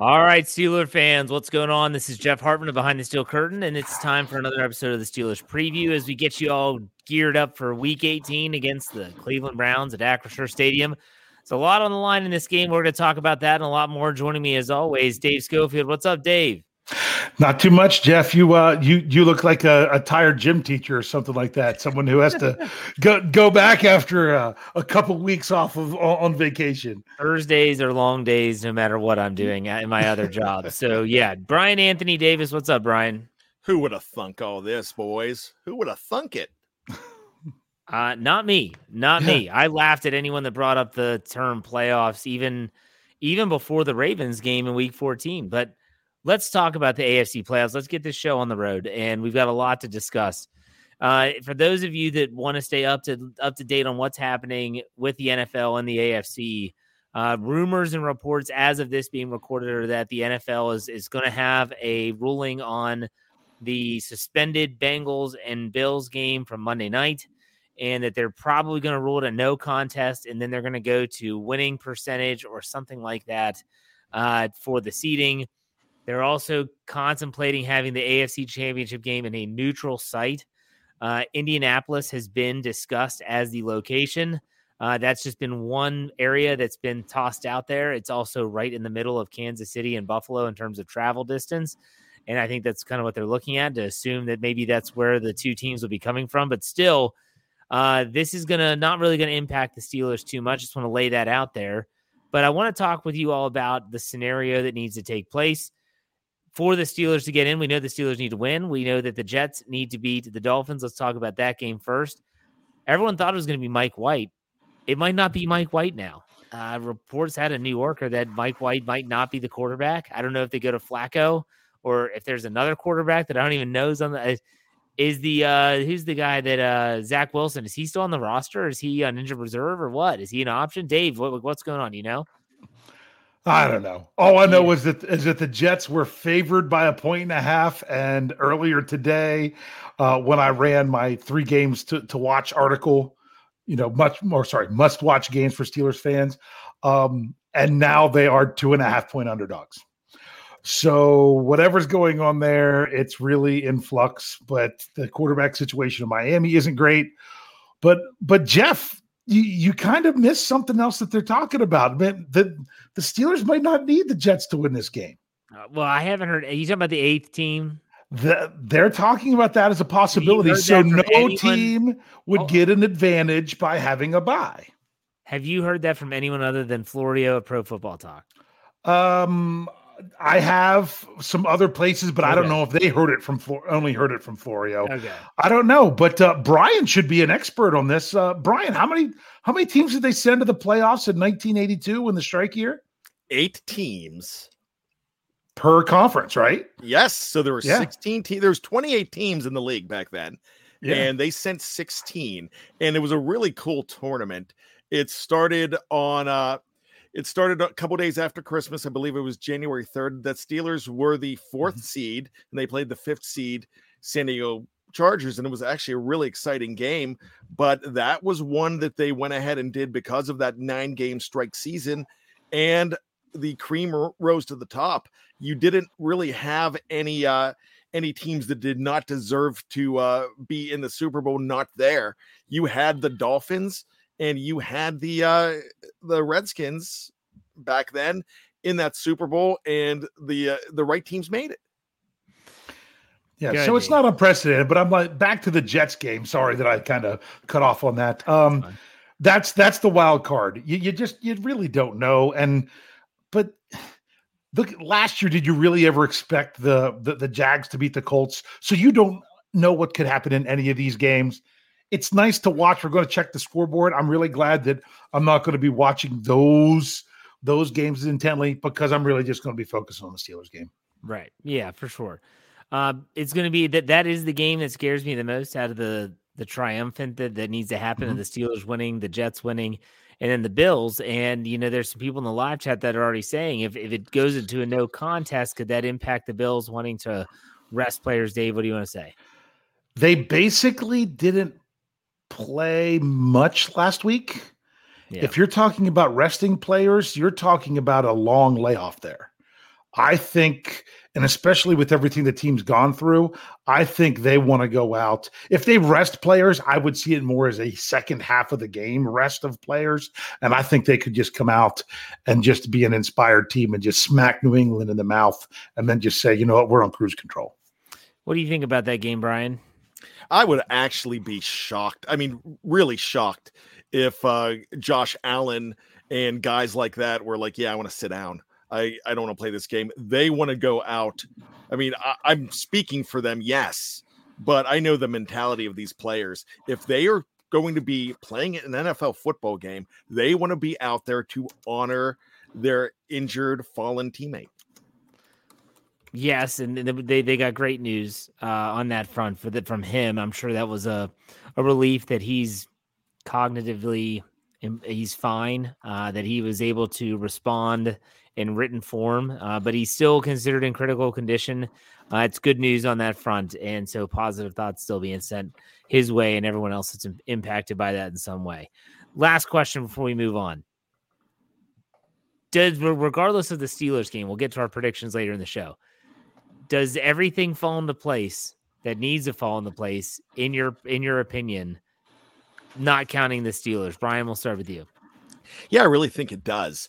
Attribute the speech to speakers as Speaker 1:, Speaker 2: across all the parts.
Speaker 1: All right, Steeler fans, what's going on? This is Jeff Hartman of Behind the Steel Curtain, and it's time for another episode of the Steelers preview as we get you all geared up for Week 18 against the Cleveland Browns at Acrisure Stadium. It's a lot on the line in this game. We're going to talk about that and a lot more. Joining me, as always, Dave Schofield. What's up, Dave?
Speaker 2: Not too much, Jeff. You uh, you you look like a, a, tired gym teacher or something like that. Someone who has to go go back after uh, a couple weeks off of on vacation.
Speaker 1: Thursdays are long days, no matter what I'm doing in my other job. So yeah, Brian Anthony Davis, what's up, Brian?
Speaker 3: Who would have thunk all this, boys? Who would have thunk it?
Speaker 1: Uh, not me, not me. I laughed at anyone that brought up the term playoffs, even even before the Ravens game in Week 14, but let's talk about the AFC playoffs. Let's get this show on the road, and we've got a lot to discuss. Uh, for those of you that want to stay up to up to date on what's happening with the NFL and the AFC, uh, rumors and reports as of this being recorded are that the NFL is is going to have a ruling on the suspended Bengals and Bills game from Monday night, and that they're probably going to rule it a no contest, and then they're going to go to winning percentage or something like that uh, for the seeding. They're also contemplating having the AFC Championship game in a neutral site. Uh, Indianapolis has been discussed as the location. Uh, that's just been one area that's been tossed out there. It's also right in the middle of Kansas City and Buffalo in terms of travel distance. And I think that's kind of what they're looking at to assume that maybe that's where the two teams will be coming from. But still, uh, this is going to not really going to impact the Steelers too much. Just want to lay that out there. But I want to talk with you all about the scenario that needs to take place for the Steelers to get in. We know the Steelers need to win. We know that the Jets need to beat the Dolphins. Let's talk about that game first. Everyone thought it was going to be Mike White. It might not be Mike White now. Uh, reports had a New Yorker that Mike White might not be the quarterback. I don't know if they go to Flacco or if there's another quarterback that I don't even know is on the. Is the uh who's the guy that uh Zach Wilson is he still on the roster? Is he on injured reserve or what? Is he an option? Dave, what, what's going on? You know?
Speaker 2: I don't know. All I know is that is that the Jets were favored by a point and a half. And earlier today, uh, when I ran my three games to, to watch article, you know, much more sorry, must watch games for Steelers fans. Um, and now they are two and a half point underdogs. So whatever's going on there, it's really in flux. But the quarterback situation in Miami isn't great. But but Jeff, you, you kind of miss something else that they're talking about. Man, the the Steelers might not need the Jets to win this game.
Speaker 1: Uh, well, I haven't heard. You talking about the eighth team?
Speaker 2: The, they're talking about that as a possibility. So no anyone? team would oh. get an advantage by having a bye.
Speaker 1: Have you heard that from anyone other than Florio at Pro Football Talk?
Speaker 2: Um, I have some other places, but okay. I don't know if they heard it from only heard it from Florio. Okay. I don't know, but uh, Brian should be an expert on this. Uh, Brian, how many how many teams did they send to the playoffs in 1982 in the strike year?
Speaker 3: Eight teams
Speaker 2: per conference, right?
Speaker 3: Yes. So there were yeah. 16 teams. There was 28 teams in the league back then, yeah. and they sent 16, and it was a really cool tournament. It started on uh, it started a couple days after Christmas. I believe it was January 3rd. That Steelers were the 4th mm-hmm. seed and they played the fifth seed San Diego Chargers. And it was actually a really exciting game. But that was one that they went ahead and did because of that nine game strike season. And the cream rose to the top. You didn't really have any uh any teams that did not deserve to uh be in the Super Bowl not there. You had the Dolphins and you had the uh the Redskins back then in that Super Bowl, and the uh, the right teams made it.
Speaker 2: Yeah, Good so it's not unprecedented, but I'm like back to the Jets game. Sorry that I kind of cut off on that. Um, that's that's the wild card. You, you just you really don't know. And but look, last year, did you really ever expect the, the the Jags to beat the Colts? So you don't know what could happen in any of these games. It's nice to watch. We're going to check the scoreboard. I'm really glad that I'm not going to be watching those those games intently because I'm really just going to be focusing on the Steelers game.
Speaker 1: Right. Yeah, for sure. Uh, it's going to be that that is the game that scares me the most out of the the triumphant that, that needs to happen mm-hmm. of the Steelers winning, the Jets winning, and then the Bills. And you know, there's some people in the live chat that are already saying if, if it goes into a no contest, could that impact the Bills wanting to rest players? Dave, what do you want to say?
Speaker 2: They basically didn't play much last week. Yeah. If you're talking about resting players, you're talking about a long layoff there. I think, and especially with everything the team's gone through, I think they want to go out. If they rest players, I would see it more as a second half of the game rest of players. And I think they could just come out and just be an inspired team and just smack New England in the mouth and then just say, you know what, we're on cruise control.
Speaker 1: What do you think about that game, Brian?
Speaker 3: I would actually be shocked. I mean, really shocked if uh, Josh Allen and guys like that were like, "Yeah, I want to sit down. I I don't want to play this game." They want to go out. I mean, I, I'm speaking for them, yes, but I know the mentality of these players. If they are going to be playing an NFL football game, they want to be out there to honor their injured, fallen teammate.
Speaker 1: Yes, and they they got great news uh, on that front for that from him. I'm sure that was a a relief that he's cognitively he's fine. Uh, that he was able to respond in written form, uh, but he's still considered in critical condition. Uh, it's good news on that front, and so positive thoughts still being sent his way, and everyone else that's impacted by that in some way. Last question before we move on. Does regardless of the Steelers game, we'll get to our predictions later in the show does everything fall into place that needs to fall into place in your in your opinion not counting the steelers? Brian we'll start with you.
Speaker 3: Yeah i really think it does.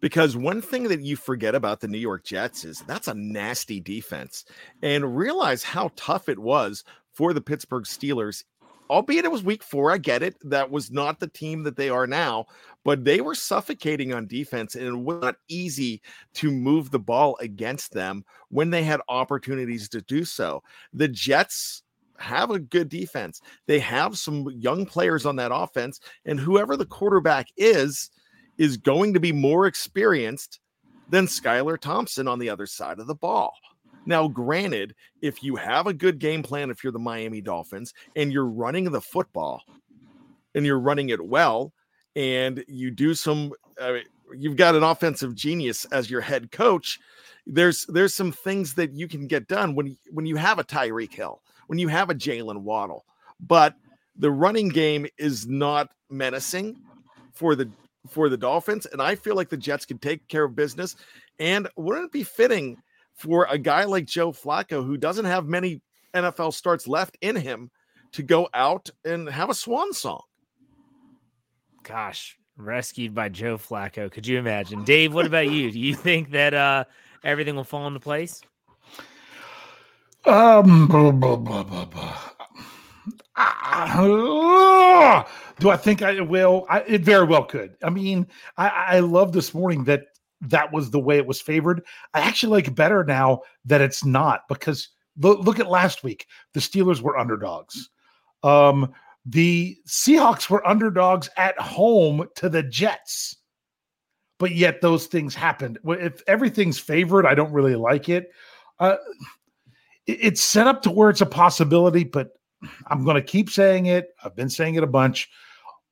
Speaker 3: Because one thing that you forget about the new york jets is that's a nasty defense. And realize how tough it was for the pittsburgh steelers albeit it was week four. I get it. That was not the team that they are now, but they were suffocating on defense, and it was not easy to move the ball against them when they had opportunities to do so. The Jets have a good defense. They have some young players on that offense, and whoever the quarterback is, is going to be more experienced than Skylar Thompson on the other side of the ball. Now, granted, if you have a good game plan, if you're the Miami Dolphins and you're running the football and you're running it well, and you do some, uh, you've got an offensive genius as your head coach. There's there's some things that you can get done when when you have a Tyreek Hill, when you have a Jalen Waddle, but the running game is not menacing for the for the Dolphins, and I feel like the Jets can take care of business. And wouldn't it be fitting for a guy like Joe Flacco, who doesn't have many NFL starts left in him, to go out and have a swan song.
Speaker 1: Gosh, rescued by Joe Flacco. Could you imagine? Dave, what about you? Do you think that uh, everything will fall into place?
Speaker 2: Um, blah, blah, blah, uh, do I think I will? I, it very well could. I mean, I, I love this morning that that was the way it was favored. I actually like better now that it's not because look, look at last week. The Steelers were underdogs. Um, the Seahawks were underdogs at home to the Jets. But yet those things happened. If everything's favored, I don't really like it. Uh, it's set up to where it's a possibility, but I'm going to keep saying it. I've been saying it a bunch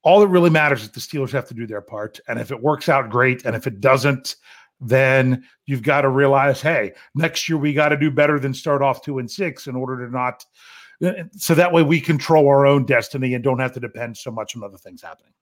Speaker 2: all that really matters is the Steelers have to do their part. And if it works out, great. And if it doesn't, then you've got to realize, hey, next year we got to do better than start off two and six in order to not. So that way we control our own destiny and don't have to depend so much on other things happening.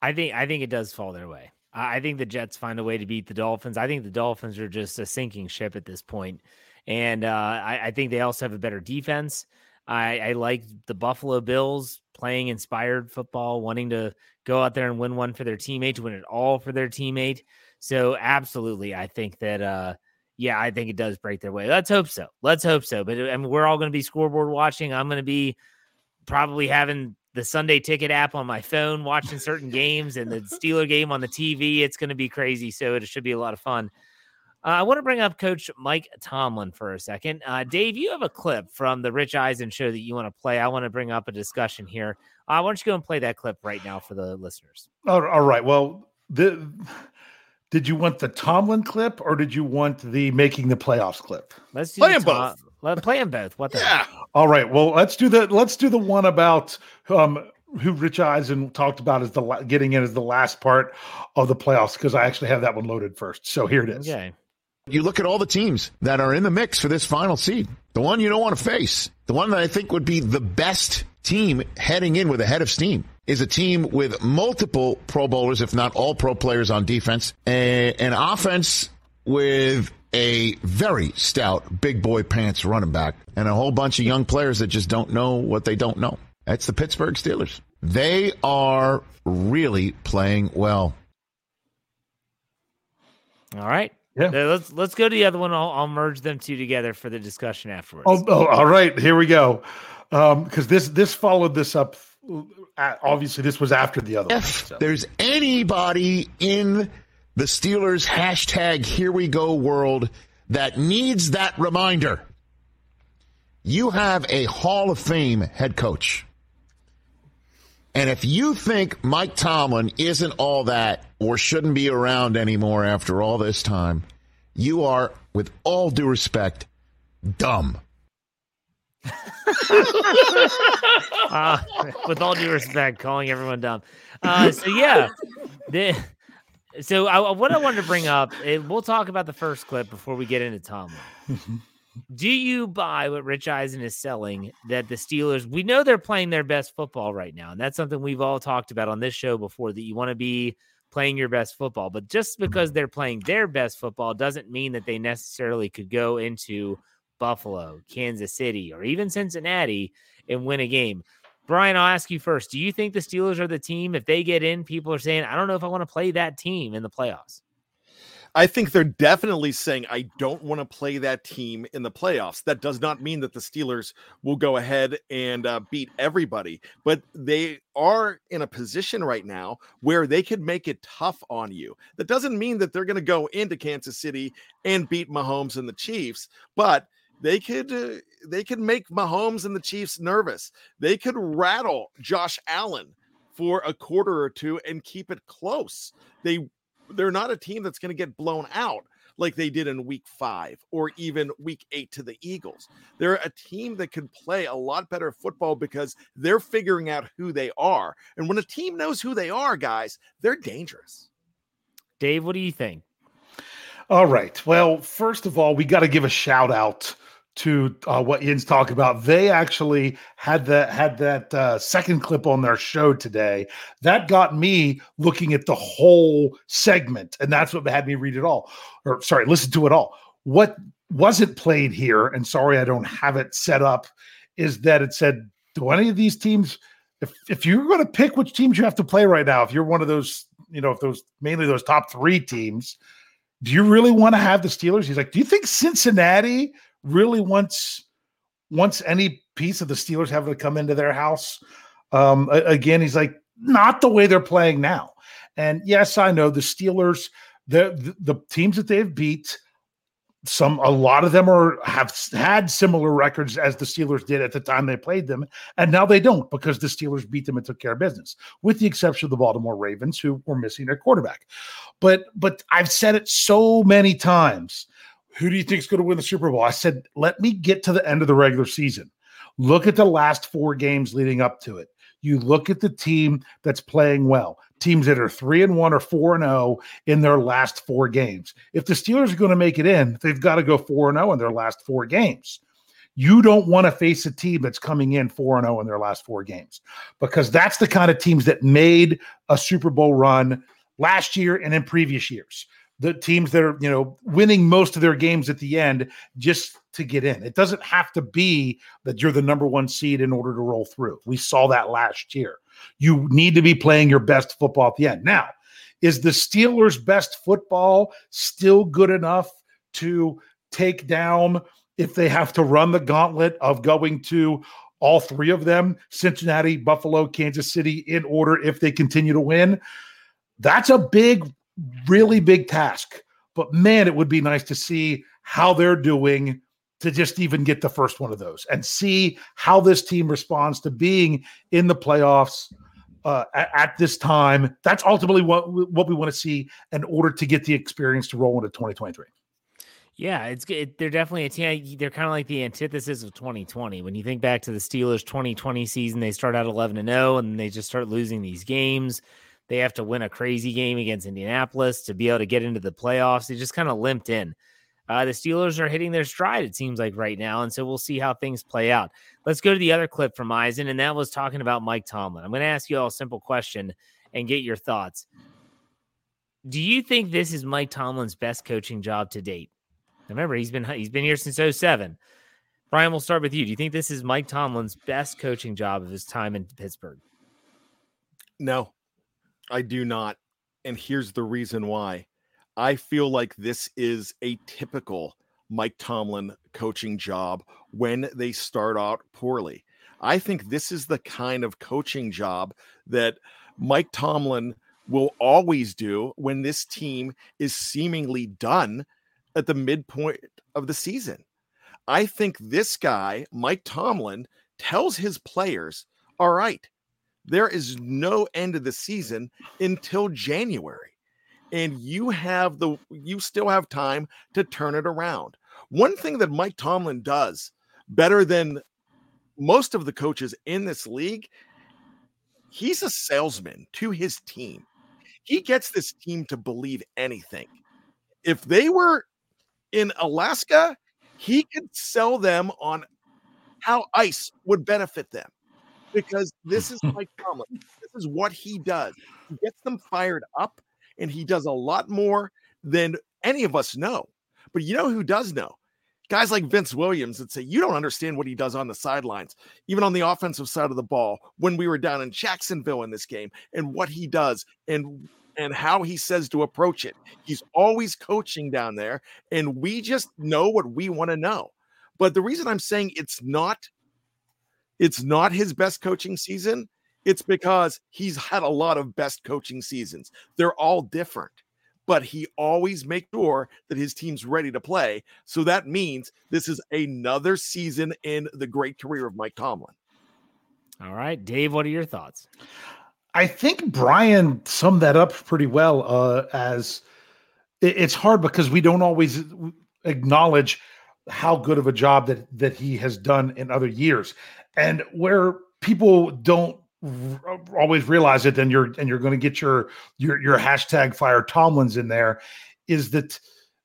Speaker 1: I think I think it does fall their way. I think the Jets find a way to beat the Dolphins. I think the Dolphins are just a sinking ship at this point, and uh, I, I think they also have a better defense. I, I like the Buffalo Bills playing inspired football, wanting to go out there and win one for their teammate, win it all for their teammate. So absolutely, I think that uh yeah, I think it does break their way. Let's hope so. Let's hope so. But I mean, we're all going to be scoreboard watching. I'm going to be probably having the Sunday ticket app on my phone, watching certain games and the Steeler game on the TV. It's going to be crazy. So it should be a lot of fun. Uh, I want to bring up Coach Mike Tomlin for a second. Uh, Dave, you have a clip from the Rich Eisen show that you want to play. I want to bring up a discussion here. Uh, why don't you go and play that clip right now for the listeners?
Speaker 2: all right. Well, the did you want the Tomlin clip or did you want the making the playoffs clip?
Speaker 1: Let's do
Speaker 3: play
Speaker 1: them
Speaker 3: both.
Speaker 1: Let play them both. What the
Speaker 3: yeah.
Speaker 2: All right. Well, let's do the let's do the one about um who Rich Eisen talked about as the getting in as the last part of the playoffs because I actually have that one loaded first. So here it is.
Speaker 1: Okay.
Speaker 4: You look at all the teams that are in the mix for this final seed. The one you don't want to face, the one that I think would be the best team heading in with a head of steam is a team with multiple Pro Bowlers, if not all pro players on defense, and an offense with a very stout big boy pants running back, and a whole bunch of young players that just don't know what they don't know. That's the Pittsburgh Steelers. They are really playing well.
Speaker 1: All right.
Speaker 2: Yeah.
Speaker 1: let's let's go to the other one. I'll, I'll merge them two together for the discussion afterwards.
Speaker 2: Oh, oh all right. Here we go. Um, because this this followed this up. Obviously, this was after the other.
Speaker 4: If one, so. there's anybody in the Steelers hashtag Here We Go world that needs that reminder, you have a Hall of Fame head coach. And if you think Mike Tomlin isn't all that or shouldn't be around anymore after all this time, you are, with all due respect, dumb.
Speaker 1: uh, with all due respect, calling everyone dumb. Uh, so yeah, the, so I, what I wanted to bring up, we'll talk about the first clip before we get into Tomlin. Do you buy what Rich Eisen is selling that the Steelers, we know they're playing their best football right now. And that's something we've all talked about on this show before that you want to be playing your best football. But just because mm-hmm. they're playing their best football doesn't mean that they necessarily could go into Buffalo, Kansas City, or even Cincinnati and win a game. Brian, I'll ask you first. Do you think the Steelers are the team? If they get in, people are saying, I don't know if I want to play that team in the playoffs.
Speaker 3: I think they're definitely saying, I don't want to play that team in the playoffs. That does not mean that the Steelers will go ahead and uh, beat everybody, but they are in a position right now where they could make it tough on you. That doesn't mean that they're going to go into Kansas City and beat Mahomes and the Chiefs, but they could uh, they could make Mahomes and the Chiefs nervous. They could rattle Josh Allen for a quarter or two and keep it close. They they're not a team that's going to get blown out like they did in week five or even week eight to the Eagles. They're a team that can play a lot better football because they're figuring out who they are. And when a team knows who they are, guys, they're dangerous.
Speaker 1: Dave, what do you think?
Speaker 2: All right. Well, first of all, we got to give a shout out to uh, what Yin's talking about. They actually had that had that uh, second clip on their show today. That got me looking at the whole segment, and that's what had me read it all, or sorry, listen to it all. What wasn't played here, and sorry I don't have it set up, is that it said, "Do any of these teams?" If, if you're going to pick which teams you have to play right now, if you're one of those, you know, if those mainly those top three teams, do you really want to have the Steelers? He's like, do you think Cincinnati really once wants any piece of the Steelers having to come into their house. Um, again, he's like, not the way they're playing now. And yes, I know the Steelers, the, the, the teams that they've beat, some a lot of them are have had similar records as the Steelers did at the time they played them, and now they don't because the Steelers beat them and took care of business, with the exception of the Baltimore Ravens, who were missing their quarterback. But but I've said it so many times who do you think is going to win the Super Bowl? I said, let me get to the end of the regular season. Look at the last four games leading up to it. You look at the team that's playing well, teams that are three and one or four and zero oh in their last four games. If the Steelers are going to make it in, they've got to go four and zero oh in their last four games. You don't want to face a team that's coming in 4 and 0 in their last four games because that's the kind of teams that made a Super Bowl run last year and in previous years the teams that are you know winning most of their games at the end just to get in. It doesn't have to be that you're the number one seed in order to roll through. We saw that last year. You need to be playing your best football at the end. Now, is the Steelers' best football still good enough to take down if they have to run the gauntlet of going to all three of them Cincinnati, Buffalo, Kansas City in order if they continue to win. That's a big, really big task. But man, it would be nice to see how they're doing to just even get the first one of those and see how this team responds to being in the playoffs uh, at, at, this time. That's ultimately what what we want to see in order to get the experience to roll into 2023.
Speaker 1: Yeah, it's good. They're definitely a team. They're kind of like the antithesis of 2020. When you think back to the Steelers 2020 season, they start out 11 and 0, and they just start losing these games. They have to win a crazy game against Indianapolis to be able to get into the playoffs. They just kind of limped in. Uh, the Steelers are hitting their stride, it seems like right now. And so we'll see how things play out. Let's go to the other clip from Eisen, and that was talking about Mike Tomlin. I'm going to ask you all a simple question and get your thoughts. Do you think this is Mike Tomlin's best coaching job to date? Remember, he's been he's been here since 07. Brian, we'll start with you. Do you think this is Mike Tomlin's best coaching job of his time in Pittsburgh?
Speaker 3: No, I do not. And here's the reason why. I feel like this is a typical Mike Tomlin coaching job when they start out poorly. I think this is the kind of coaching job that Mike Tomlin will always do when this team is seemingly done at the midpoint of the season. I think this guy, Mike Tomlin, tells his players, all right, there is no end of the season until January. And you have the you still have time to turn it around. One thing that Mike Tomlin does better than most of the coaches in this league, he's a salesman to his team. He gets this team to believe anything. If they were in Alaska, he could sell them on how ice would benefit them because this is Mike Tomlin. This is what he does. He gets them fired up, and he does a lot more than any of us know. But you know who does know? Guys like Vince Williams that say, You don't understand what he does on the sidelines, even on the offensive side of the ball, when we were down in Jacksonville in this game, and what he does and and how he says to approach it. He's always coaching down there, and we just know what we want to know. But the reason I'm saying it's not it's not his best coaching season, it's because he's had a lot of best coaching seasons. They're all different. But he always makes sure that his team's ready to play. So that means this is another season in the great career of Mike Tomlin.
Speaker 1: All right, Dave, what are your thoughts?
Speaker 2: I think Brian summed that up pretty well. Uh, as it, it's hard because we don't always acknowledge how good of a job that that he has done in other years, and where people don't r- always realize it, then you're and you're going to get your your your hashtag fire Tomlins in there, is that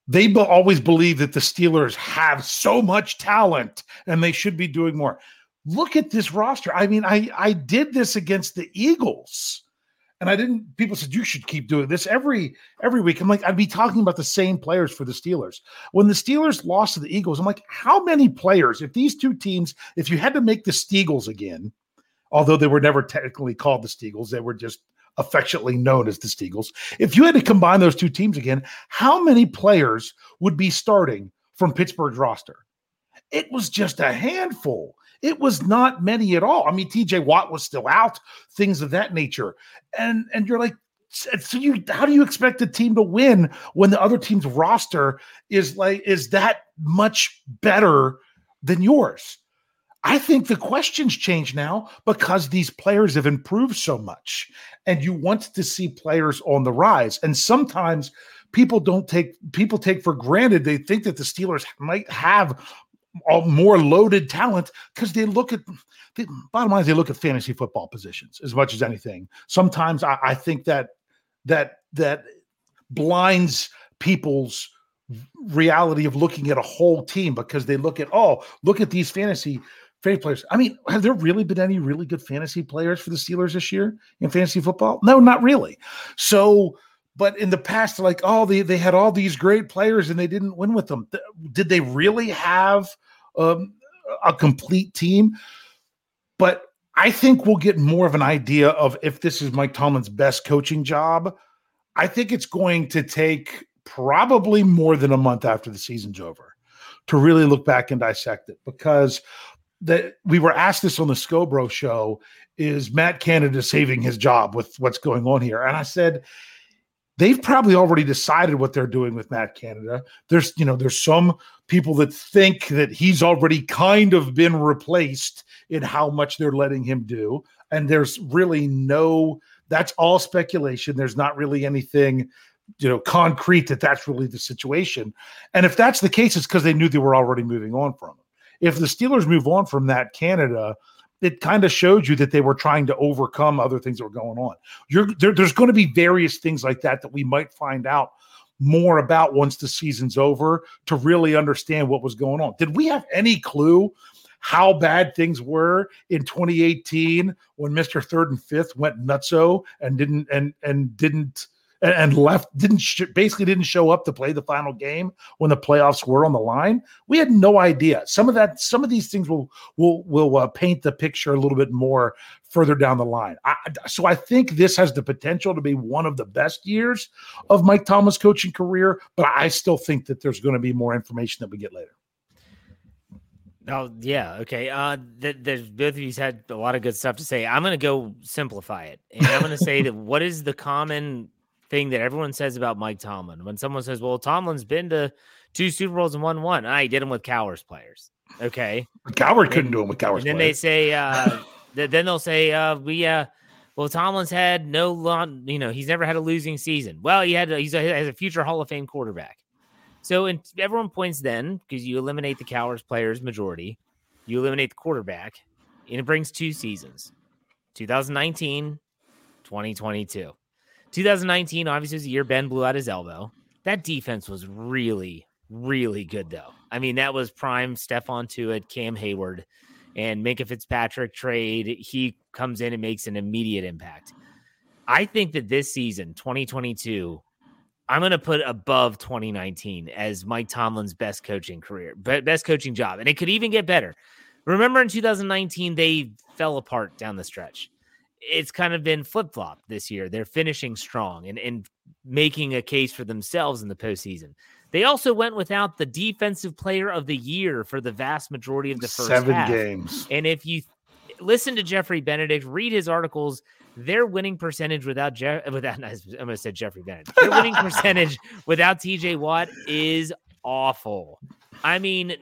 Speaker 2: they always believe that the Steelers have so much talent and they should be doing more look at this roster. I mean, I I did this against the Eagles. And I didn't people said you should keep doing this every every week. I'm like, I'd be talking about the same players for the Steelers. When the Steelers lost to the Eagles, I'm like, how many players, if these two teams, if you had to make the Steagles again, although they were never technically called the Steagles, they were just affectionately known as the Steagles. If you had to combine those two teams again, how many players would be starting from Pittsburgh's roster? It was just a handful. It was not many at all. I mean, TJ Watt was still out, things of that nature. And and you're like, so you how do you expect a team to win when the other team's roster is like is that much better than yours? I think the questions change now because these players have improved so much and you want to see players on the rise. And sometimes people don't take people take for granted they think that the Steelers might have more loaded talent because they look at the bottom line is they look at fantasy football positions as much as anything. Sometimes I, I think that that that blinds people's reality of looking at a whole team because they look at oh look at these fantasy fantasy players. I mean, have there really been any really good fantasy players for the Steelers this year in fantasy football? No, not really. So but in the past, like, oh, they, they had all these great players and they didn't win with them. Did they really have um, a complete team? But I think we'll get more of an idea of if this is Mike Tomlin's best coaching job. I think it's going to take probably more than a month after the season's over to really look back and dissect it because that we were asked this on the Scobro show is Matt Canada saving his job with what's going on here? And I said, they've probably already decided what they're doing with Matt Canada. There's, you know, there's some people that think that he's already kind of been replaced in how much they're letting him do. And there's really no, that's all speculation. There's not really anything you know concrete that that's really the situation and if that's the case it's because they knew they were already moving on from him if the Steelers move on from Matt Canada, it kind of showed you that they were trying to overcome other things that were going on. There, there's going to be various things like that that we might find out more about once the season's over to really understand what was going on. Did we have any clue how bad things were in 2018 when Mr. Third and Fifth went nutso and didn't and and didn't and left didn't sh- basically didn't show up to play the final game when the playoffs were on the line. We had no idea. Some of that, some of these things will will will uh, paint the picture a little bit more further down the line. I, so I think this has the potential to be one of the best years of Mike Tomlin's coaching career, but I still think that there's going to be more information that we get later.
Speaker 1: Oh yeah, okay. Uh, th- there's both of you had a lot of good stuff to say. I'm going to go simplify it, and I'm going to say that what is the common thing that everyone says about Mike Tomlin. When someone says, "Well, Tomlin's been to two Super Bowls and won one," I did them with Cowher's players. Okay,
Speaker 2: Cowher couldn't do them with Cowher's.
Speaker 1: And then players. they say, uh, then they'll say, uh, "We, uh, well, Tomlin's had no long, you know, he's never had a losing season. Well, he had, a, he's a, has a future Hall of Fame quarterback." So, and everyone points then because you eliminate the Cowher's players majority, you eliminate the quarterback, and it brings two seasons 2019, 2022. 2019 obviously was a year Ben blew out his elbow. That defense was really, really good though. I mean, that was prime Stephon Tuitt, Cam Hayward, and Minkah Fitzpatrick trade. He comes in and makes an immediate impact. I think that this season, 2022, I'm going to put above 2019 as Mike Tomlin's best coaching career, but best coaching job. And it could even get better. Remember in 2019, they fell apart down the stretch it's kind of been flip flop this year. They're finishing strong and, and making a case for themselves in the postseason. They also went without the defensive player of the year for the vast majority of the first
Speaker 2: seven
Speaker 1: half.
Speaker 2: games.
Speaker 1: And if you listen to Jeffrey Benedict, read his articles, their winning percentage without Jeff without I'm gonna say Jeffrey Benedict. Their winning percentage without TJ Watt is awful. I mean,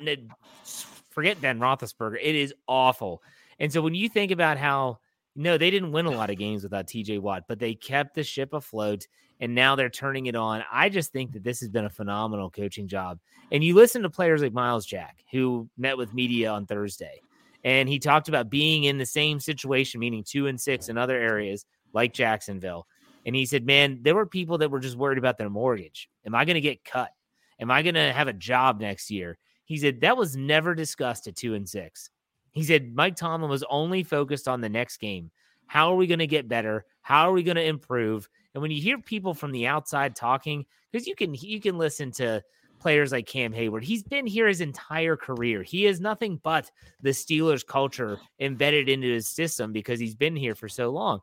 Speaker 1: forget Ben Roethlisberger. It is awful. And so when you think about how no, they didn't win a lot of games without TJ Watt, but they kept the ship afloat and now they're turning it on. I just think that this has been a phenomenal coaching job. And you listen to players like Myles Jack, who met with media on Thursday, and he talked about being in the same situation, meaning two and six in other areas like Jacksonville. And he said, Man, there were people that were just worried about their mortgage. Am I going to get cut? Am I going to have a job next year? He said that was never discussed at two and six. He said Mike Tomlin was only focused on the next game. How are we going to get better? How are we going to improve? And when you hear people from the outside talking, because you can you can listen to players like Cam Hayward. He's been here his entire career. He has nothing but the Steelers culture embedded into his system because he's been here for so long.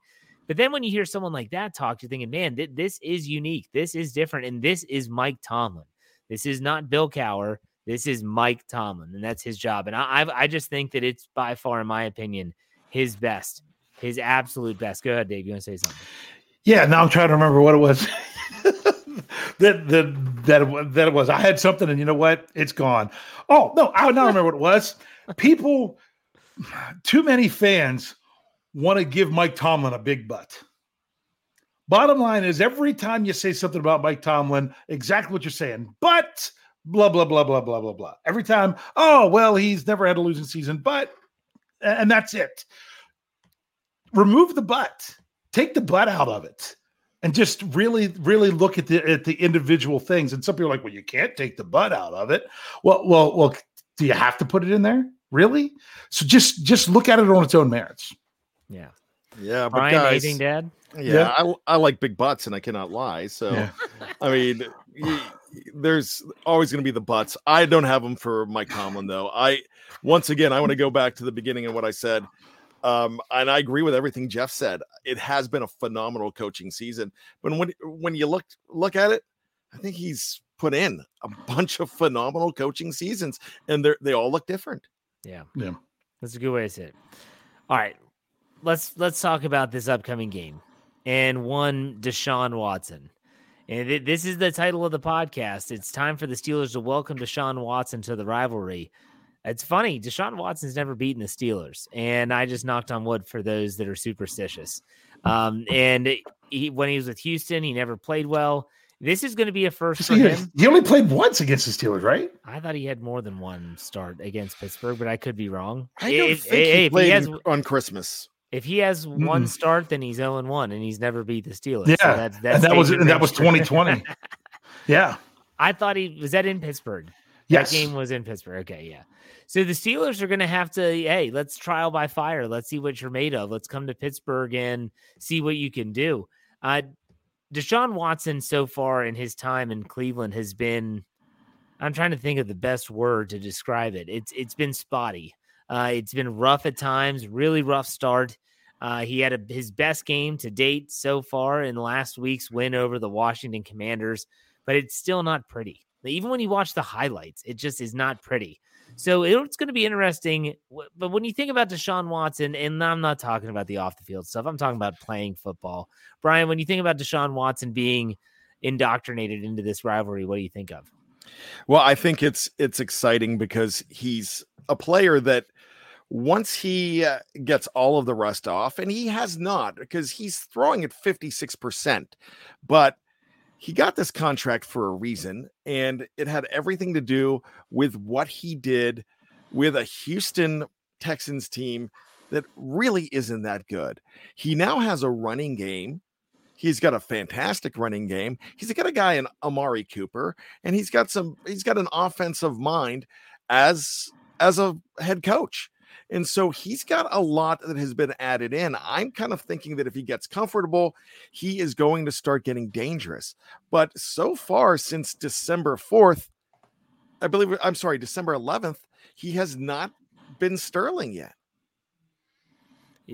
Speaker 1: But then when you hear someone like that talk, you're thinking, man, th- this is unique. This is different. And this is Mike Tomlin. This is not Bill Cowher. This is Mike Tomlin, and that's his job. And I, I, just think that it's by far, in my opinion, his best, his absolute best. Go ahead, Dave. You want to say something?
Speaker 2: Yeah. Now I'm trying to remember what it was. that that that that it was. I had something, and you know what? It's gone. Oh no, I now remember what it was. People, too many fans want to give Mike Tomlin a big butt. Bottom line is, every time you say something about Mike Tomlin, exactly what you're saying, but blah blah blah blah blah blah blah. Every time, oh well, he's never had a losing season, but and that's it. Remove the butt. Take the butt out of it. And just really, really look at the at the individual things. And some people are like, well, you can't take the butt out of it. Well, well, well, do you have to put it in there? Really? So just just look at it on its own merits.
Speaker 1: Yeah.
Speaker 3: Yeah,
Speaker 1: but Brian, guys, anything, Dad?
Speaker 3: Yeah, yeah, I, I like big butts, and I cannot lie. So, yeah. I mean, there's always going to be the butts. I don't have them for Mike Tomlin though. I once again I want to go back to the beginning of what I said. Um, and I agree with everything Jeff said. It has been a phenomenal coaching season. But when when you look look at it, I think he's put in a bunch of phenomenal coaching seasons, and they they all look different.
Speaker 1: Yeah,
Speaker 2: yeah.
Speaker 1: That's a good way to say it. All right, let's let's talk about this upcoming game and one Deshaun Watson. And th- this is the title of the podcast. It's time for the Steelers to welcome Deshaun Watson to the rivalry. It's funny, Deshaun Watson's never beaten the Steelers, and I just knocked on wood for those that are superstitious. Um, and he, when he was with Houston, he never played well. This is going to be a first for him.
Speaker 2: He only played once against the Steelers, right?
Speaker 1: I thought he had more than one start against Pittsburgh, but I could be wrong.
Speaker 3: I don't if, think if, he played he has, on Christmas.
Speaker 1: If he has one start, then he's 0 1 and he's never beat the Steelers.
Speaker 2: Yeah. So that's, that's and that was that was 2020. yeah.
Speaker 1: I thought he was that in Pittsburgh.
Speaker 2: Yes.
Speaker 1: That game was in Pittsburgh. Okay, yeah. So the Steelers are going to have to, hey, let's trial by fire. Let's see what you're made of. Let's come to Pittsburgh and see what you can do. Uh, Deshaun Watson, so far in his time in Cleveland, has been. I'm trying to think of the best word to describe it. It's it's been spotty. Uh, it's been rough at times, really rough start. Uh, he had a, his best game to date so far in last week's win over the Washington Commanders, but it's still not pretty. Even when you watch the highlights, it just is not pretty. So it's going to be interesting. But when you think about Deshaun Watson, and I'm not talking about the off the field stuff, I'm talking about playing football. Brian, when you think about Deshaun Watson being indoctrinated into this rivalry, what do you think of?
Speaker 3: Well, I think it's it's exciting because he's a player that once he uh, gets all of the rust off, and he has not because he's throwing at 56%, but he got this contract for a reason, and it had everything to do with what he did with a Houston Texans team that really isn't that good. He now has a running game. He's got a fantastic running game. He's got a guy in Amari Cooper, and he's got some. He's got an offensive mind as as a head coach. And so he's got a lot that has been added in. I'm kind of thinking that if he gets comfortable, he is going to start getting dangerous. But so far, since December 4th, I believe, I'm sorry, December 11th, he has not been sterling yet.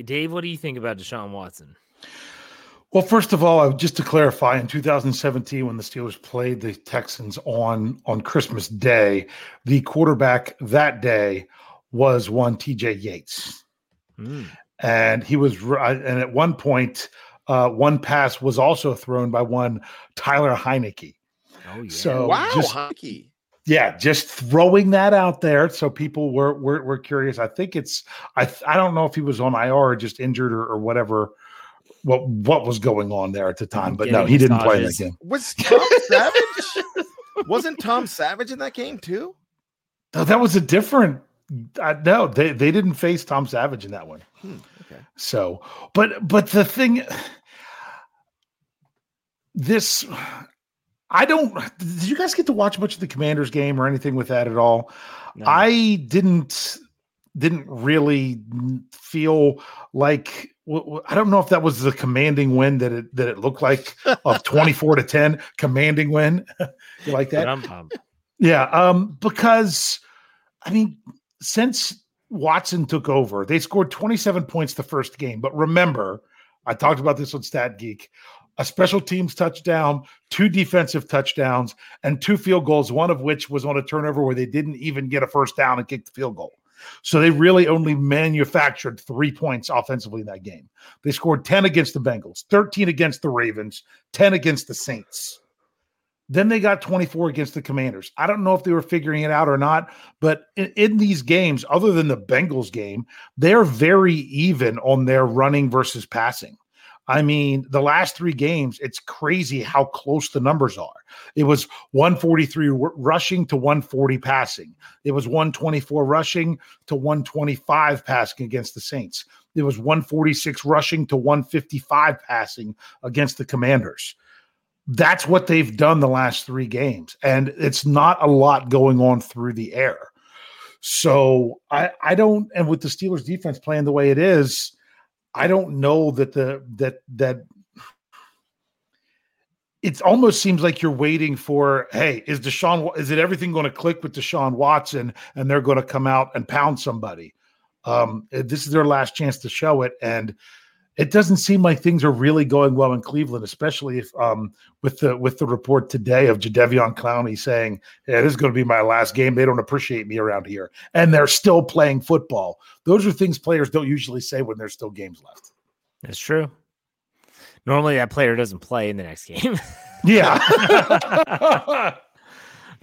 Speaker 1: Dave, what do you think about Deshaun Watson?
Speaker 2: Well, first of all, just to clarify, in 2017, when the Steelers played the Texans on on Christmas Day, the quarterback that day was one TJ Yates. Mm. And he was, and at one point, uh, one pass was also thrown by one Taylor Heinicke.
Speaker 3: Oh, yeah. So wow, just, Heinicke.
Speaker 2: Yeah, just throwing that out there so people were, were were curious. I think it's I I don't know if he was on IR or just injured or, or whatever what what was going on there at the time, but no, he didn't play that game.
Speaker 3: Was Tom Savage? Wasn't Tom Savage in that game too?
Speaker 2: No, that was a different I, no, they they didn't face Tom Savage in that one. Hmm, okay. So, but but the thing, this, I don't. Did you guys get to watch much of the Commanders game or anything with that at all? No. I didn't didn't really feel like I don't know if that was the commanding win that it that it looked like of 24 to 10 commanding win. you like that? Yeah, um because I mean since Watson took over, they scored 27 points the first game. But remember, I talked about this on Stat Geek a special teams touchdown, two defensive touchdowns, and two field goals, one of which was on a turnover where they didn't even get a first down and kick the field goal. So they really only manufactured three points offensively in that game. They scored 10 against the Bengals, 13 against the Ravens, 10 against the Saints. Then they got 24 against the Commanders. I don't know if they were figuring it out or not, but in, in, these games, other than the Bengals game, they're very even on their running versus passing. I mean, the last three games, it's crazy how close the numbers are. It was 143 rushing to 140 passing. It was 124 rushing to 125 passing against the Saints. It was 146 rushing to 155 passing against the Commanders that's what they've done the last three games. And it's not a lot going on through the air. So I, I don't, and with the Steelers defense playing the way it is, I don't know that the that that it almost seems like you're waiting for, hey, is Deshaun is it everything going to click with Deshaun Watson and they're going to come out and pound somebody? Um, this is their last chance to show it. And it doesn't seem like things are really going well in Cleveland, especially if um, with the with the report today of Jadeveon Clowney saying, "Yeah, this is going to be my last game. They don't appreciate me around here," and they're still playing football. Those are things players don't usually say when there's still games left.
Speaker 1: That's true. Normally, that player doesn't play in the next game.
Speaker 2: yeah.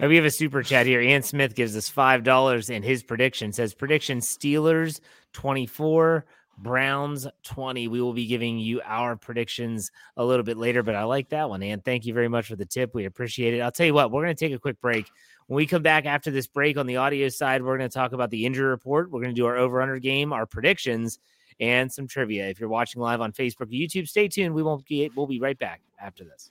Speaker 1: we have a super chat here. Ian Smith gives us five dollars, and his prediction says prediction Steelers twenty four, Browns 20. We will be giving you our predictions a little bit later, but I like that one. And thank you very much for the tip. We appreciate it. I'll tell you what, we're going to take a quick break. When we come back after this break on the audio side, we're going to talk about the injury report. We're going to do our over under game, our predictions, and some trivia. If you're watching live on Facebook or YouTube, stay tuned. We won't get, we'll be right back after this.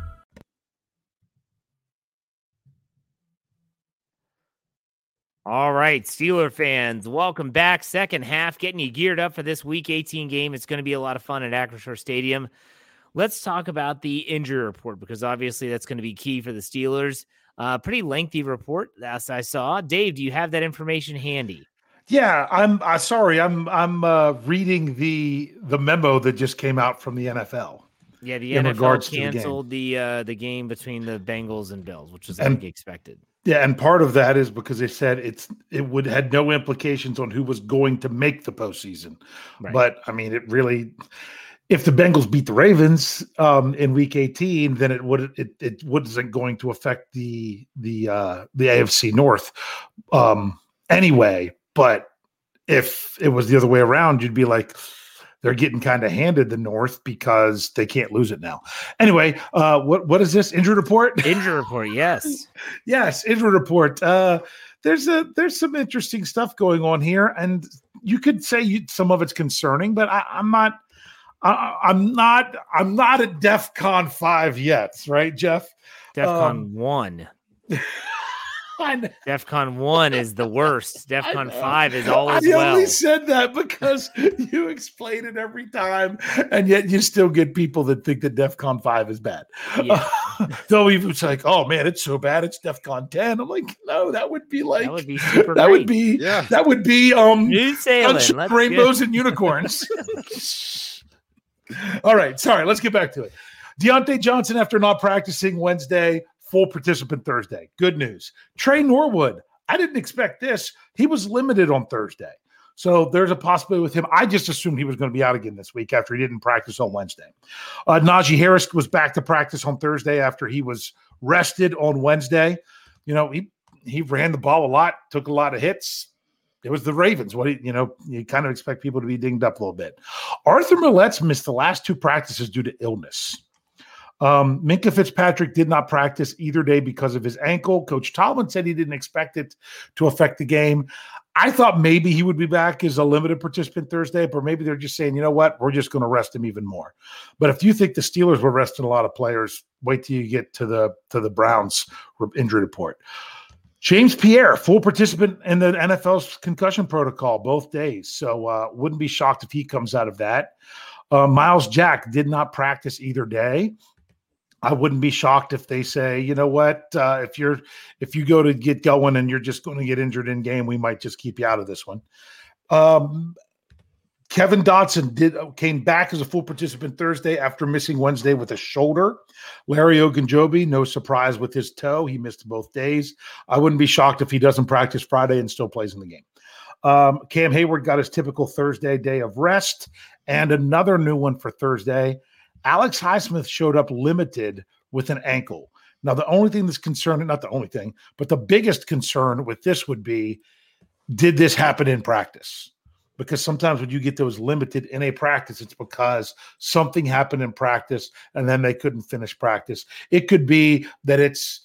Speaker 1: All right, Steeler fans, welcome back. Second half, getting you geared up for this Week 18 game. It's going to be a lot of fun at Acrisure Stadium. Let's talk about the injury report because obviously that's going to be key for the Steelers. Uh, pretty lengthy report, as I saw. Dave, do you have that information handy?
Speaker 2: Yeah, I'm uh, sorry. I'm I'm uh, reading the the memo that just came out from the NFL.
Speaker 1: Yeah, the in NFL canceled the, the, uh, the game between the Bengals and Bills, which was like expected.
Speaker 2: Yeah, and part of that is because they said it's it would had no implications on who was going to make the postseason. Right. But I mean, it really if the Bengals beat the Ravens um, in Week 18, then it would it it wasn't going to affect the the uh, the AFC North um, anyway. But if it was the other way around, you'd be like, they're getting kind of handed the North because they can't lose it now. Anyway, uh, what what is this injury report?
Speaker 1: Injury report, yes,
Speaker 2: yes, injury report. Uh, there's a there's some interesting stuff going on here, and you could say you, some of it's concerning, but I, I'm not. I, I'm not. I'm not at DEF CON five yet, right, Jeff?
Speaker 1: DEF CON um, one. DEFCON one is the worst. DEFCON five is always I
Speaker 2: well. only said that because you explain it every time, and yet you still get people that think that DEFCON five is bad. Yeah. Uh, though even it's like, oh man, it's so bad, it's DEFCON ten. I'm like, no, that would be like
Speaker 1: that would be super.
Speaker 2: that great. would be yeah. That would be um
Speaker 1: New sailing.
Speaker 2: rainbows and unicorns. All right, sorry. Let's get back to it. Diontae Johnson, after not practicing Wednesday, full participant Thursday. Good news. Tre Norwood, I didn't expect this. He was limited on Thursday. So there's a possibility with him. I just assumed he was going to be out again this week after he didn't practice on Wednesday. Uh, Najee Harris was back to practice on Thursday after he was rested on Wednesday. You know, he he ran the ball a lot, took a lot of hits. It was the Ravens. What you know, you kind of expect people to be dinged up a little bit. Arthur Maulet's missed the last two practices due to illness. Um, Minkah Fitzpatrick did not practice either day because of his ankle. Coach Tomlin said he didn't expect it to affect the game. I thought maybe he would be back as a limited participant Thursday, but maybe they're just saying, you know what, we're just going to rest him even more. But if you think the Steelers were resting a lot of players, wait till you get to the to the Browns injury report. James Pierre, full participant in the NFL's concussion protocol both days, so uh, wouldn't be shocked if he comes out of that. Uh, Myles Jack did not practice either day. I wouldn't be shocked if they say, you know what, uh, if you're if you go to get going and you're just going to get injured in game, we might just keep you out of this one. Um, Kevin Dotson did uh, came back as a full participant Thursday after missing Wednesday with a shoulder. Larry Ogunjobi, no surprise with his toe, he missed both days. I wouldn't be shocked if he doesn't practice Friday and still plays in the game. Um, Cam Heyward got his typical Thursday day of rest and another new one for Thursday. Alex Highsmith showed up limited with an ankle. Now, the only thing that's concerning, not the only thing, but the biggest concern with this would be did this happen in practice? Because sometimes when you get those limited in a practice, it's because something happened in practice and then they couldn't finish practice. It could be that it's,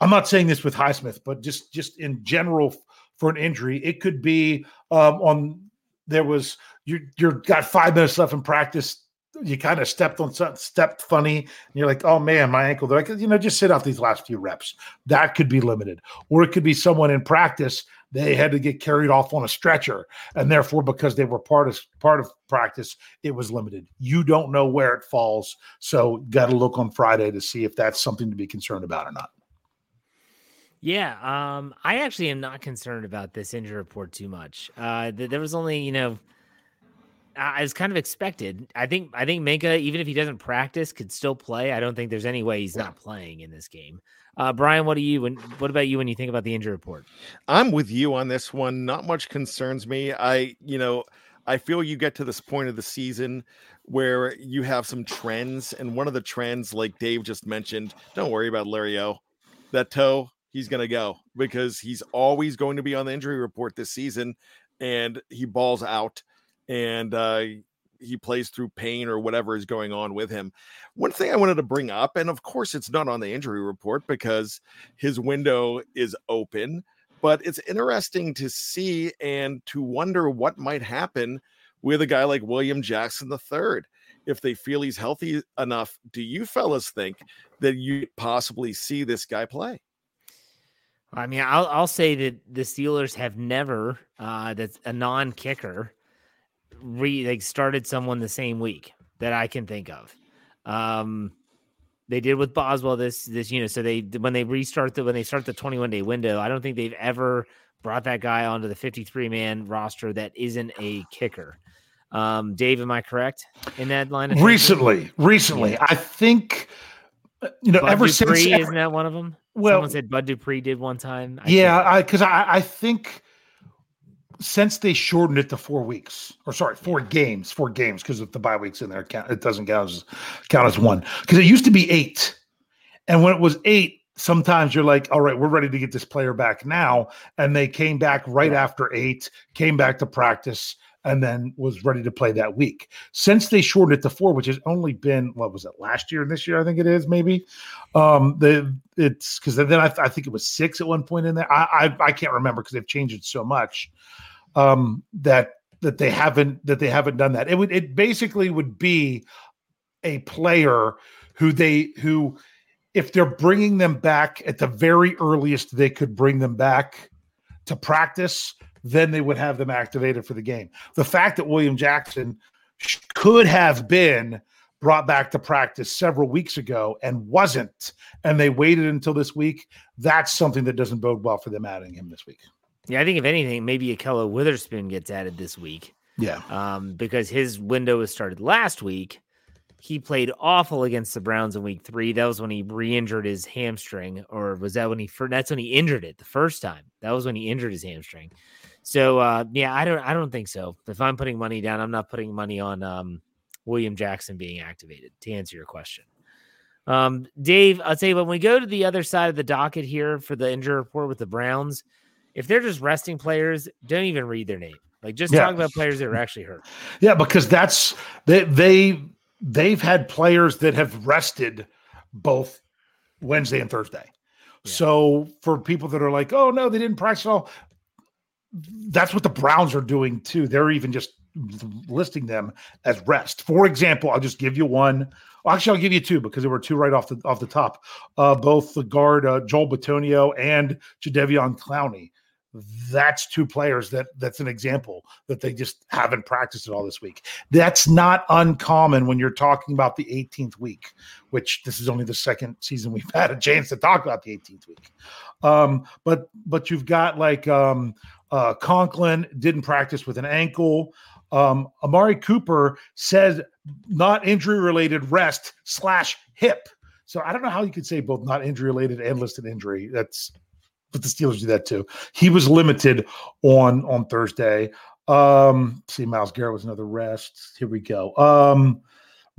Speaker 2: I'm not saying this with Highsmith, but just just in general for an injury, it could be um, on there was you you got five minutes left in practice. You kind of stepped on something, stepped funny, and you're like, "Oh man, my ankle!" They're like, you know, just sit out these last few reps. That could be limited, or it could be someone in practice they had to get carried off on a stretcher, and therefore, because they were part of part of practice, it was limited. You don't know where it falls, so got to look on Friday to see if that's something to be concerned about or not.
Speaker 1: Yeah, um, I actually am not concerned about this injury report too much. Uh, th- there was only, you know, I was kind of expected. I think I think Minkah, even if he doesn't practice, could still play. I don't think there's any way he's not playing in this game. Uh, Brian, what do you when what about you when you think about the injury report?
Speaker 3: I'm with you on this one. Not much concerns me. I, you know, I feel you get to this point of the season where you have some trends, and one of the trends, like Dave just mentioned, don't worry about Larry O. That toe, he's going to go because he's always going to be on the injury report this season and he balls out and uh, he plays through pain or whatever is going on with him. One thing I wanted to bring up, and of course it's not on the injury report because his window is open, but it's interesting to see and to wonder what might happen with a guy like William Jackson III. If they feel he's healthy enough, do you fellas think that you possibly see this guy play?
Speaker 1: I mean, I'll I'll say that the Steelers have never uh, that's a non kicker re like started someone the same week that I can think of. Um, they did with Boswell this this you know so they when they restart the when they start the 21 day window, I don't think they've ever brought that guy onto the 53 man roster that isn't a kicker. Um, Dave, am I correct in that line? Of
Speaker 2: recently, recently, yeah. I think uh, you know
Speaker 1: Bud
Speaker 2: ever
Speaker 1: Dupree,
Speaker 2: since
Speaker 1: isn't that one of them?
Speaker 2: Well,
Speaker 1: Someone said Bud Dupree did one time. I
Speaker 2: yeah,
Speaker 1: can't-
Speaker 2: I because I I think since they shortened it to four weeks, or sorry, four games, four games because of the bye weeks in there, count, it doesn't count as count as one. Because it used to be eight, and when it was eight, sometimes you're like, all right, we're ready to get this player back now, and they came back right after eight, came back to practice, and then was ready to play that week. Since they shortened it to four, which has only been what was it last year and this year, I think it is maybe. Um, the it's because then I, I think it was six at one point in there. I I, I can't remember because they've changed it so much um, that that they haven't that they haven't done that. It would it basically would be a player who they who if they're bringing them back at the very earliest they could bring them back to practice then they would have them activated for the game. The fact that William Jackson could have been brought back to practice several weeks ago and wasn't, and they waited until this week, that's something that doesn't bode well for them adding him this week.
Speaker 1: Yeah, I think if anything, maybe Ahkello Witherspoon gets added this week.
Speaker 2: Yeah.
Speaker 1: Um, because his window was started last week. He played awful against the Browns in week three. That was when he re-injured his hamstring, or was that when he that's when he injured it the first time? That was when he injured his hamstring. So uh, yeah, I don't I don't think so. If I'm putting money down, I'm not putting money on um, William Jackson being activated. To answer your question, um, Dave, I'll tell you when we go to the other side of the docket here for the injury report with the Browns, if they're just resting players, don't even read their name. Like just
Speaker 2: Yeah.
Speaker 1: talk about players that are actually hurt.
Speaker 2: Yeah, because that's they they they've had players that have rested both Wednesday and Thursday.
Speaker 1: Yeah.
Speaker 2: So for people that are like, oh no, they didn't practice at all, that's what the Browns are doing too. They're even just listing them as rest. For example, I'll just give you one. Actually, I'll give you two because there were two right off the off the top. Uh, both the guard uh, Joel Bitonio and Jadeveon Clowney. That's two players that that's an example that they just haven't practiced at all this week. That's not uncommon when you're talking about the 18th week, which this is only the second season we've had a chance to talk about the 18th week. Um, but but you've got like um, uh, Conklin didn't practice with an ankle. Um, Amari Cooper said not injury related rest slash hip. So I don't know how you could say both not injury related and listed injury. That's but the Steelers do that too. He was limited on on Thursday. Um, see, Myles Garrett was another rest. Here we go. Um,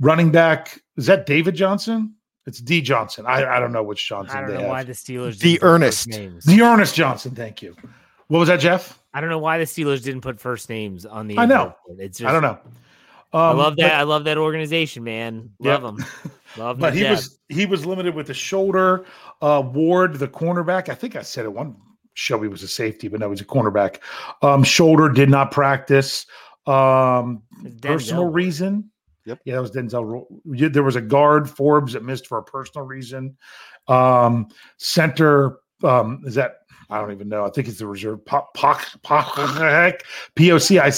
Speaker 2: running back is that David Johnson? It's D Johnson. I, I don't know which Johnson
Speaker 1: I don't
Speaker 2: they
Speaker 1: know
Speaker 2: have.
Speaker 1: why the Steelers
Speaker 3: The
Speaker 1: didn't put first
Speaker 3: Ernest.
Speaker 1: names.
Speaker 2: D'Ernest Johnson. Thank you. What was that, Jeff?
Speaker 1: I don't know why the Steelers didn't put first names on the.
Speaker 2: I know.
Speaker 1: It's just,
Speaker 2: I don't know.
Speaker 1: I
Speaker 2: Um,
Speaker 1: love that.
Speaker 2: but-
Speaker 1: I love that organization, man.
Speaker 2: Yep.
Speaker 1: Love them. Love them.
Speaker 2: but he
Speaker 1: death.
Speaker 2: was he was limited with the shoulder. Uh, Ward, the cornerback, I think I said it one show he was a safety, but no, he's a cornerback. Um, shoulder did not practice. Um, personal reason.
Speaker 3: Yep.
Speaker 2: Yeah, that was Denzel. There was a guard Forbes that missed for a personal reason. Um, center um, is that I don't even know. I think it's the reserve. Pop, pop, pop, POCIC. I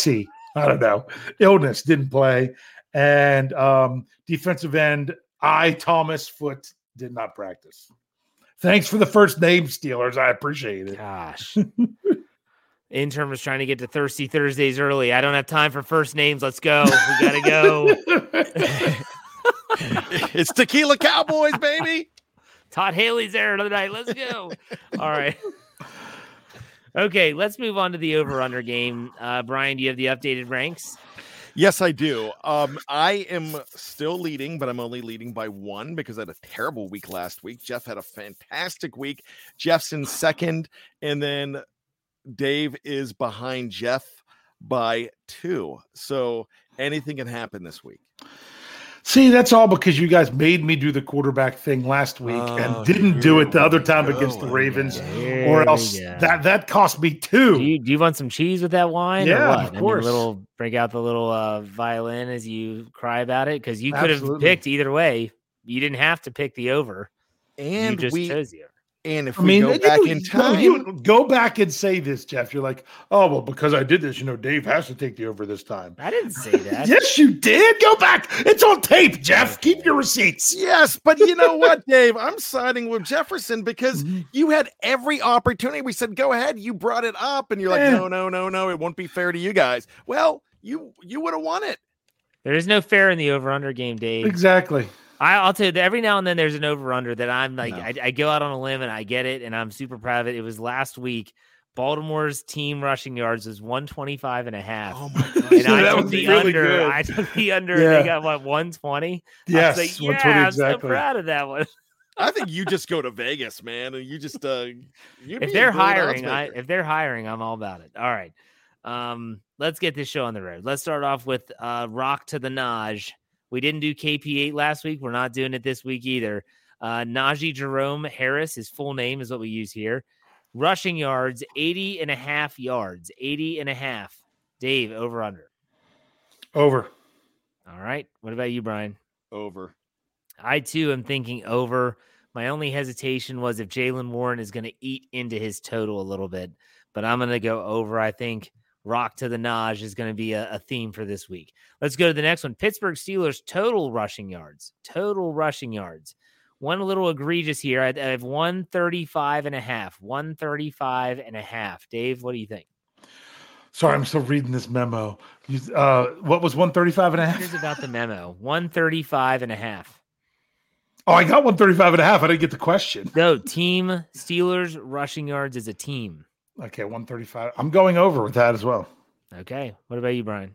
Speaker 2: don't know. Illness didn't play. And um, defensive end, I, Thomas Foot, did not practice. Thanks for the first name, Steelers. I appreciate it.
Speaker 1: Gosh. Intern was trying to get to Thirsty Thursdays early. I don't have time for first names. Let's go. We got to go.
Speaker 3: it's Tequila Cowboys, baby.
Speaker 1: Todd Haley's there another night. Let's go. All right. Okay, let's move on to the over under game. Uh, Brian, do you have the updated ranks?
Speaker 3: Yes, I do. Um, I am still leading, but I'm only leading by one because I had a terrible week last week. Jeff had a fantastic week. Jeff's in second, and then Dave is behind Jeff by two. So anything can happen this week.
Speaker 2: See, that's all because you guys made me do the quarterback thing last week oh, and didn't do it the other time go. against the Ravens, or else that that cost me two.
Speaker 1: Do you, do you, want some cheese with that wine?
Speaker 2: Yeah, of course.
Speaker 1: I mean, little break out the little uh, violin as you cry about it because you could have picked either way. You didn't have to pick the over,
Speaker 3: and
Speaker 1: you just
Speaker 3: we,
Speaker 1: chose the over.
Speaker 3: And if I mean, go back in time, you
Speaker 2: go back and say this, Jeff. You're like, oh well, because I did this, you know, Dave has to take the over this time.
Speaker 1: I didn't say that.
Speaker 2: yes, you did. Go back. It's on tape, Jeff. Keep your receipts.
Speaker 3: Yes, but you know what, Dave? I'm siding with Jefferson because mm-hmm. you had every opportunity. We said, go ahead. You brought it up, and you're like, no, no, no, no. It won't be fair to you guys. Well, you you would have won it.
Speaker 1: There is no fair in the over under game, Dave.
Speaker 2: Exactly.
Speaker 1: I, will tell you that every now and then there's an over under that I'm like, no. I, I, go out on a limb and I get it, and I'm super proud of it. It was last week. Baltimore's team rushing yards was 125 and a half.
Speaker 3: Oh my god.
Speaker 1: And I took the really under. Good. I took the under yeah. and they got what 120?
Speaker 2: Yes,
Speaker 1: like, yeah, exactly. I'm so proud of that one.
Speaker 3: I think you just go to Vegas, man, and you just uh
Speaker 1: if they're hiring, I if they're hiring, I'm all about it. All right. Um, let's get this show on the road. Let's start off with uh Rock to the Naj. We didn't do KP8 last week. We're not doing it this week either. Uh, Najee Jerome Harris, his full name is what we use here. Rushing yards, 80 and a half yards, 80 and a half. Dave, over under.
Speaker 2: Over.
Speaker 1: All right. What about you, Brian?
Speaker 3: Over.
Speaker 1: I too am thinking over. My only hesitation was if Jaylen Warren is going to eat into his total a little bit, but I'm going to go over. I think rock to the Naj is going to be a, a, theme for this week. Let's go to the next one. Pittsburgh Steelers total rushing yards. Total rushing yards. One a little egregious here. I, I have 135 and a half. 135 and a half. Dave, what do you think?
Speaker 2: Sorry, I'm still reading this memo. You, uh, what was 135 and a half?
Speaker 1: Here's about the memo. 135 and a half.
Speaker 2: Oh, I got 135 and a half. I didn't get the question.
Speaker 1: No, team Steelers rushing yards as a team.
Speaker 2: Okay, 135. I'm going over with that as well.
Speaker 1: Okay. What about you, Brian?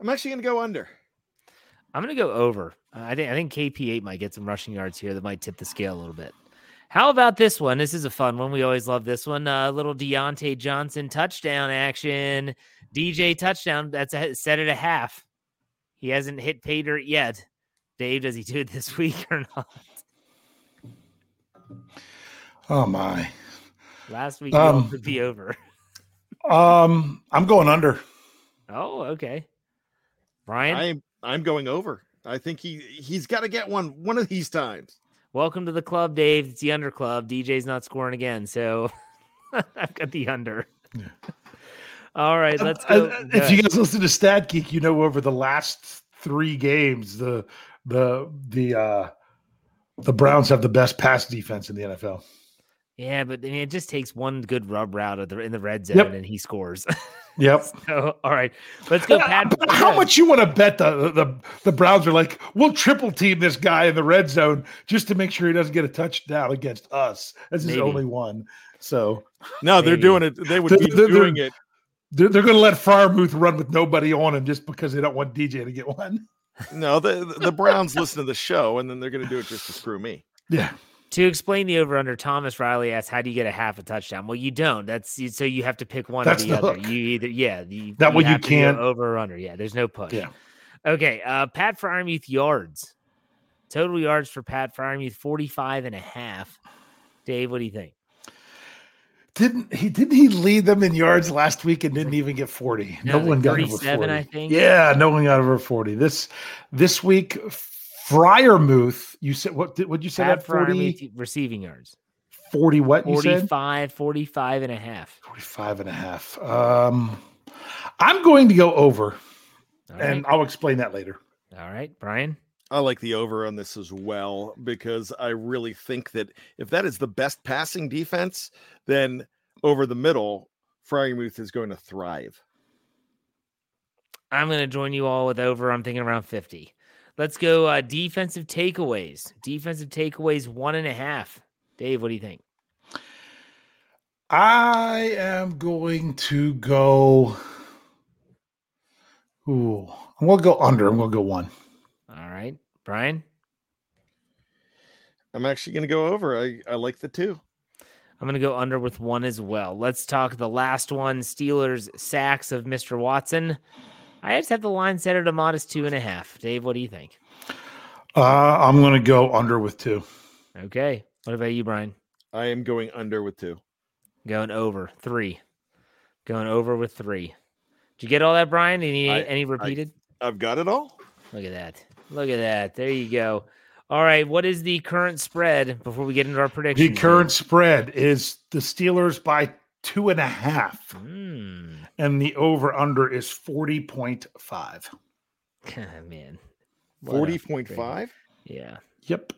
Speaker 3: I'm actually going to go under.
Speaker 1: I'm going to go over. I think I think KP8 might get some rushing yards here that might tip the scale a little bit. How about this one? This is a fun one. We always love this one. A uh, little Diontae Johnson touchdown action. DJ touchdown. That's a, set at a half. He hasn't hit pay dirt yet. Dave, does he do it this week or not?
Speaker 2: Oh my.
Speaker 1: Last week um, would be over.
Speaker 2: um, I'm going under.
Speaker 1: Oh, okay. Brian,
Speaker 3: I'm I'm going over. I think he he's got to get one one of these times.
Speaker 1: Welcome to the club, Dave. It's the under club. DJ's not scoring again, so I've got the under. Yeah. All right, let's go.
Speaker 2: Uh, if you guys listen to Stat Geek, you know over the last three games, the the the uh the Browns have the best pass defense in the NFL.
Speaker 1: Yeah, but I mean, it just takes one good rub route of the, in the red zone yep. and he scores.
Speaker 2: yep.
Speaker 1: So, all right, let's go. Pat,
Speaker 2: how much you want to bet the, the the Browns are like, we'll triple team this guy in the red zone just to make sure he doesn't get a touchdown against us as his only one. So
Speaker 3: no, Maybe. they're doing it. They would they're, be they're, doing
Speaker 2: they're,
Speaker 3: it.
Speaker 2: They're, they're going to let Freiermuth run with nobody on him just because they don't want DJ to get one.
Speaker 3: No, the the Browns listen to the show and then they're going to do it just to screw me.
Speaker 2: Yeah.
Speaker 1: To explain the over under, Thomas Riley asks, "How do you get a half a touchdown?" Well, you don't. That's so you have to pick one That's or the, the other. Hook. You either yeah, you,
Speaker 2: that you way you can't
Speaker 1: over or under. Yeah, there's no push.
Speaker 2: Yeah.
Speaker 1: Okay. Uh, Pat Freiermuth yards. Total yards for Pat Freiermuth 45 and a half. Dave, what do you think?
Speaker 2: Didn't he? Didn't he lead them in yards last week and didn't even get forty?
Speaker 1: No,
Speaker 2: No, one got over forty.
Speaker 1: I think.
Speaker 2: Yeah, no one got over forty. This this week, Freiermuth. You said what? Did what you say?
Speaker 1: Pat
Speaker 2: That 40,
Speaker 1: receiving yards.
Speaker 2: 40 What you said?
Speaker 1: 45, 45 and a half.
Speaker 2: 45 and a half. Um, I'm going to go over,
Speaker 1: All
Speaker 2: and
Speaker 1: right.
Speaker 2: I'll explain that later.
Speaker 1: All right, Brian.
Speaker 3: I like the over on this as well because I really think that if that is the best passing defense, then over the middle, Freiermuth is going to thrive.
Speaker 1: I'm going to join you all with over. I'm thinking around 50. Let's go uh, defensive takeaways. Defensive takeaways, one and a half. Dave, what do you think?
Speaker 2: I am going to go. Ooh, I'm going to go under. I'm going to go one.
Speaker 1: All right, Brian.
Speaker 3: I'm actually going to go over. I, I like the two.
Speaker 1: I'm going to go under with one as well. Let's talk the last one Steelers sacks of Mr. Watson. I just have the line set at a modest two and a half. Dave, what do you think?
Speaker 2: Uh, I'm going to go under with two.
Speaker 1: Okay. What about you, Brian?
Speaker 3: I am going under with two.
Speaker 1: Going over three. Going over with three. Did you get all that, Brian? Any
Speaker 3: I-
Speaker 1: any repeated?
Speaker 3: I've got it all.
Speaker 1: Look at that. Look at that. There you go. All right. What is the current spread before we get into our
Speaker 2: prediction?
Speaker 1: The
Speaker 2: current spread is the Steelers by two and a half,
Speaker 1: Hmm.
Speaker 2: and the over under is 40.5.
Speaker 1: Man. What a freaking-
Speaker 3: 40.5.
Speaker 1: Yeah.
Speaker 2: Yep.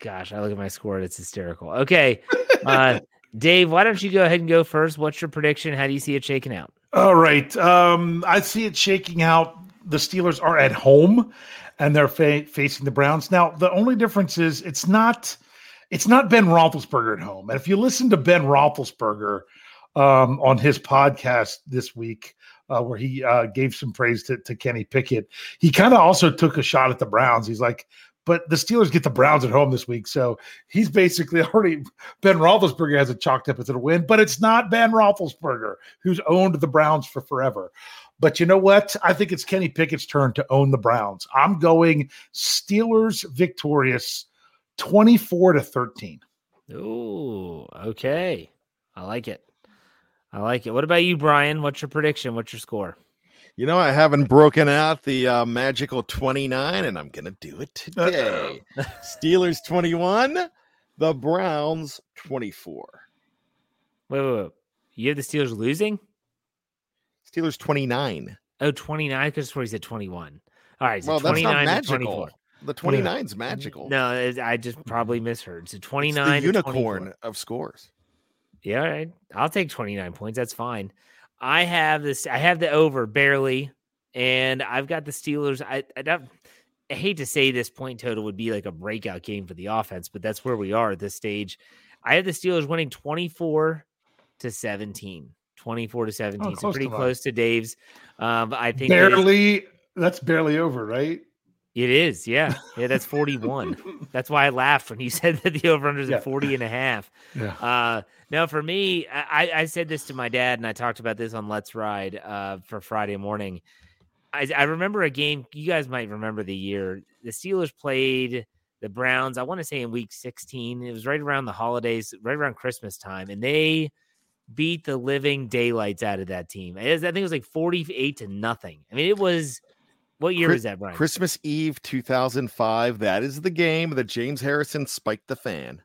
Speaker 1: Gosh, I look at my score. It's hysterical. Okay. Uh, Dave, why don't you go ahead and go first? What's your prediction? How do you see it shaking out?
Speaker 2: All right. Um, I see it shaking out. The Steelers are at home, and they're fa- facing the Browns. Now, the only difference is it's not it's not Ben Roethlisberger at home. And if you listen to Ben Roethlisberger um, on his podcast this week, uh, where he uh, gave some praise to, to Kenny Pickett, he kind of also took a shot at the Browns. He's like, but the Steelers get the Browns at home this week. So he's basically already Ben Roethlisberger has it chalked up as a win, but it's not Ben Roethlisberger who's owned the Browns for forever. But you know what? I think it's Kenny Pickett's turn to own the Browns. I'm going Steelers victorious 24 to 13.
Speaker 1: Ooh, okay. I like it. I like it. What about you, Brian? What's your prediction? What's your score?
Speaker 3: You know, I haven't broken out the uh, magical 29, and I'm going to do it today. Steelers 21, the Browns 24.
Speaker 1: Wait, wait, wait. You have the Steelers losing?
Speaker 3: Steelers 29.
Speaker 1: Oh, 29 because where he said 21. All right. So
Speaker 3: well, that's not magical. The 29's magical.
Speaker 1: No, I just probably misheard. So
Speaker 3: It's
Speaker 1: 29
Speaker 3: the unicorn
Speaker 1: 24.
Speaker 3: of scores.
Speaker 1: Yeah. I'll take 29 points. That's fine. I have this I have the over barely and I've got the Steelers I I, don't, I hate to say this point total would be like a breakout game for the offense, but that's where we are at this stage. I have the Steelers winning 24 to 17. 24 to 17. so pretty
Speaker 2: to
Speaker 1: close to Dave's. Um, I think is-
Speaker 2: Barely, that's barely over, right?
Speaker 1: It is. Yeah. Yeah, that's 41. that's why I laughed when you said that the over under is
Speaker 2: Yeah.
Speaker 1: at 40 and a half.
Speaker 2: Yeah.
Speaker 1: Uh, now for me, I, I said this to my dad, and I talked about this on Let's Ride uh, for Friday morning. I, I remember a game. You guys might remember the year the Steelers played the Browns. I want to say in Week 16. It was right around the holidays, right around Christmas time, and they beat the living daylights out of that team. Was- I think it was like 48 to nothing. I mean, it was. What year was that, Brian?
Speaker 3: Christmas Eve 2005. That is the game that James Harrison spiked the fan.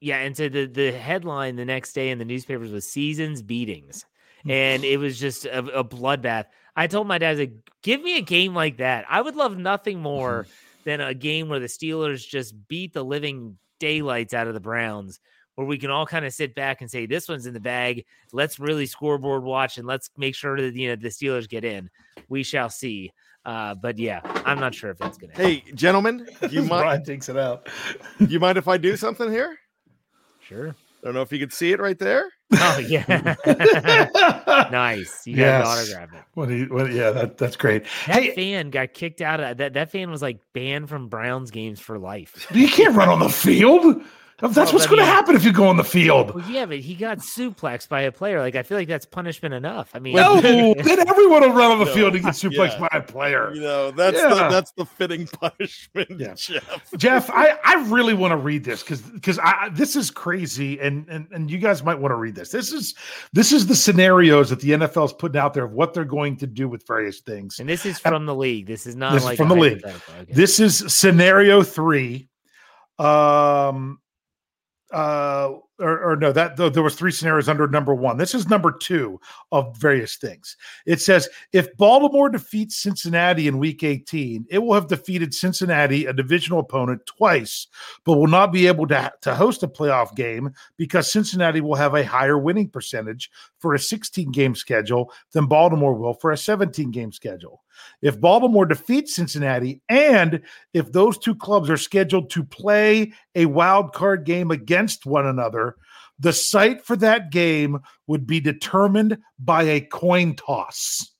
Speaker 1: Yeah, and so the the headline the next day in the newspapers was seasons beatings, hmm. and it was just a, a bloodbath. I told my dad, I was like, "Give me a game like that. I would love nothing more than a game where the Steelers just beat the living daylights out of the Browns, where we can all kind of sit back and say, "This one's in the bag. Let's really scoreboard watch and let's make sure that you know the Steelers get in. We shall see." Uh, but yeah, I'm not sure if that's gonna. happen.
Speaker 3: Hey, gentlemen, you mind?
Speaker 2: Brian takes it out.
Speaker 3: do you mind if I do something here?
Speaker 1: Sure.
Speaker 3: I don't know if you can see it right there.
Speaker 1: Oh yeah. nice. You got to autograph it.
Speaker 2: What do you, what, yeah, that, that's great.
Speaker 1: That
Speaker 2: Hey,
Speaker 1: fan got kicked out of that. That fan was like banned from Browns games for life.
Speaker 2: you can't run on the field. That's well, what's going to happen if you go on the field.
Speaker 1: Well, yeah, but he got suplexed by a player. Like I feel like that's punishment enough. I mean,
Speaker 2: no, then everyone will run on the no, field and get suplexed yeah. by a player.
Speaker 3: You know, that's yeah. the that's the fitting punishment. Yeah. Jeff.
Speaker 2: Jeff, I I really want to read this because because I this is crazy and and and you guys might want to read this. This is this is the scenarios that the NFL is putting out there of what they're going to do with various things.
Speaker 1: And this is from and, the league. This is not
Speaker 2: this
Speaker 1: like
Speaker 2: is from the league. Okay. This is scenario three. Um uh or, or, no that there was three scenarios under number one. This is number two of various things. It says if baltimore defeats cincinnati in week 18 it will have defeated cincinnati a divisional opponent twice but will not be able to, to host a playoff game because cincinnati will have a higher winning percentage for a 16 game schedule than baltimore will for a 17 game schedule if Baltimore defeats Cincinnati and if those two clubs are scheduled to play a wild card game against one another, the site for that game would be determined by a coin toss.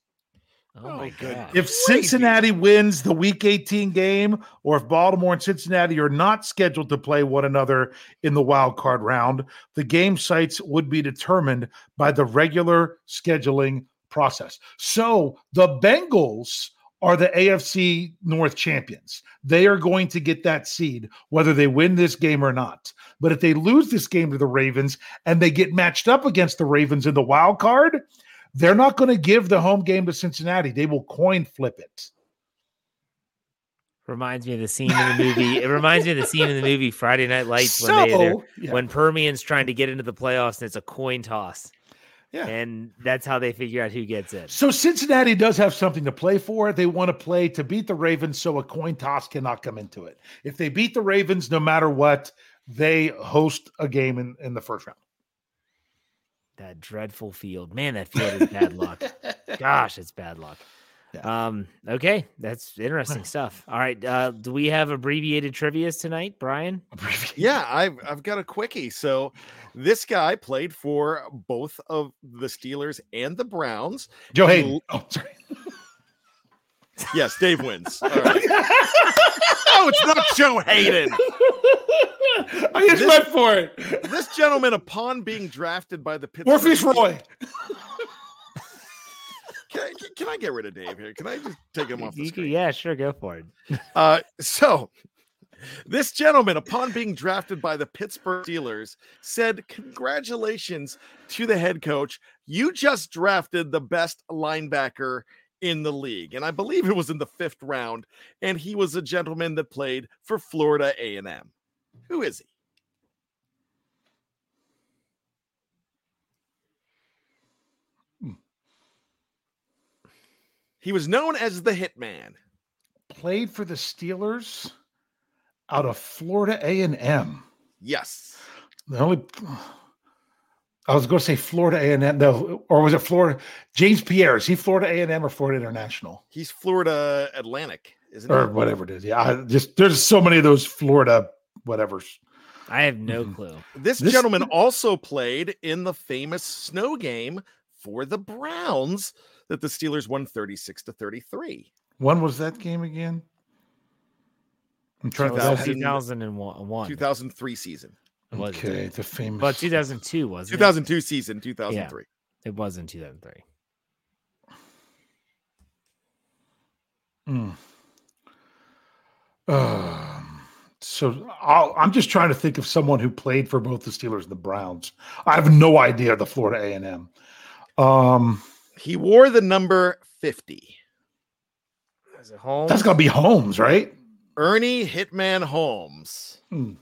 Speaker 1: Oh my god.
Speaker 2: If Cincinnati wins the week 18 game or if Baltimore and Cincinnati are not scheduled to play one another in the wild card round, the game sites would be determined by the regular scheduling process. So the Bengals are the AFC North champions. They are going to get that seed whether they win this game or not. But if they lose this game to the Ravens and they get matched up against the Ravens in the wild card, they're not going to give the home game to Cincinnati. They will coin flip it.
Speaker 1: Reminds me of the scene in the movie. it reminds me of the scene in the movie Friday Night Lights so, when they yeah. when Permian's trying to get into the playoffs and it's a coin toss. Yeah. And that's how they figure out who gets in.
Speaker 2: So Cincinnati does have something to play for. They want to play to beat the Ravens so a coin toss cannot come into it. If they beat the Ravens, no matter what, they host a game in, in the first round.
Speaker 1: That dreadful field. Man, that field is bad luck. Gosh, it's bad luck. Yeah. Um, okay, that's interesting stuff. All right. Uh, do we have abbreviated trivias tonight, Brian?
Speaker 3: Yeah, I've I've got a quickie. So this guy played for both of the Steelers and the Browns.
Speaker 2: Joe Haden. Oh, sorry.
Speaker 3: yes, Dave wins. Right. oh, it's not Joe Haden.
Speaker 2: I just this, went for it.
Speaker 3: This gentleman, upon being drafted by the Pittsburgh
Speaker 2: Morpheus Roy.
Speaker 3: Can I, can I, get rid of Dave here? Can I just take him off the screen?
Speaker 1: Yeah, sure, go for it.
Speaker 3: Uh, so this gentleman, upon being drafted by the Pittsburgh Steelers, said, Congratulations to the head coach. You just drafted the best linebacker in the league. And I believe it was in the fifth round. And he was a gentleman that played for Florida A&M. Who is he? He was known as the Hitman.
Speaker 2: Played for the Steelers out of Florida A and M.
Speaker 3: Yes.
Speaker 2: The only I was going to say Florida A and M, no, or was it Florida? James Pierre is he Florida A and M or Florida International?
Speaker 3: He's Florida Atlantic, isn't
Speaker 2: or
Speaker 3: he?
Speaker 2: whatever it is. Yeah, I just there's so many of those Florida whatever's.
Speaker 1: I have no mm-hmm. clue.
Speaker 3: This, this gentleman also played in the famous snow game for the Browns that the Steelers won 36 to 33.
Speaker 2: When was that game again?
Speaker 1: I'm trying 2000, 2001.
Speaker 3: 2003 season.
Speaker 2: Okay, the famous.
Speaker 1: But 2002 was
Speaker 3: 2002 it? season, 2003.
Speaker 1: Yeah, it was in 2003.
Speaker 2: Hmm. Um, so i am just trying to think of someone who played for both the Steelers and the Browns. I have no idea the Florida A and M. Um,
Speaker 3: he wore the number 50.
Speaker 1: Is it Holmes?
Speaker 2: That's got to be Holmes, right?
Speaker 3: Ernie Hitman Holmes.
Speaker 2: Hmm.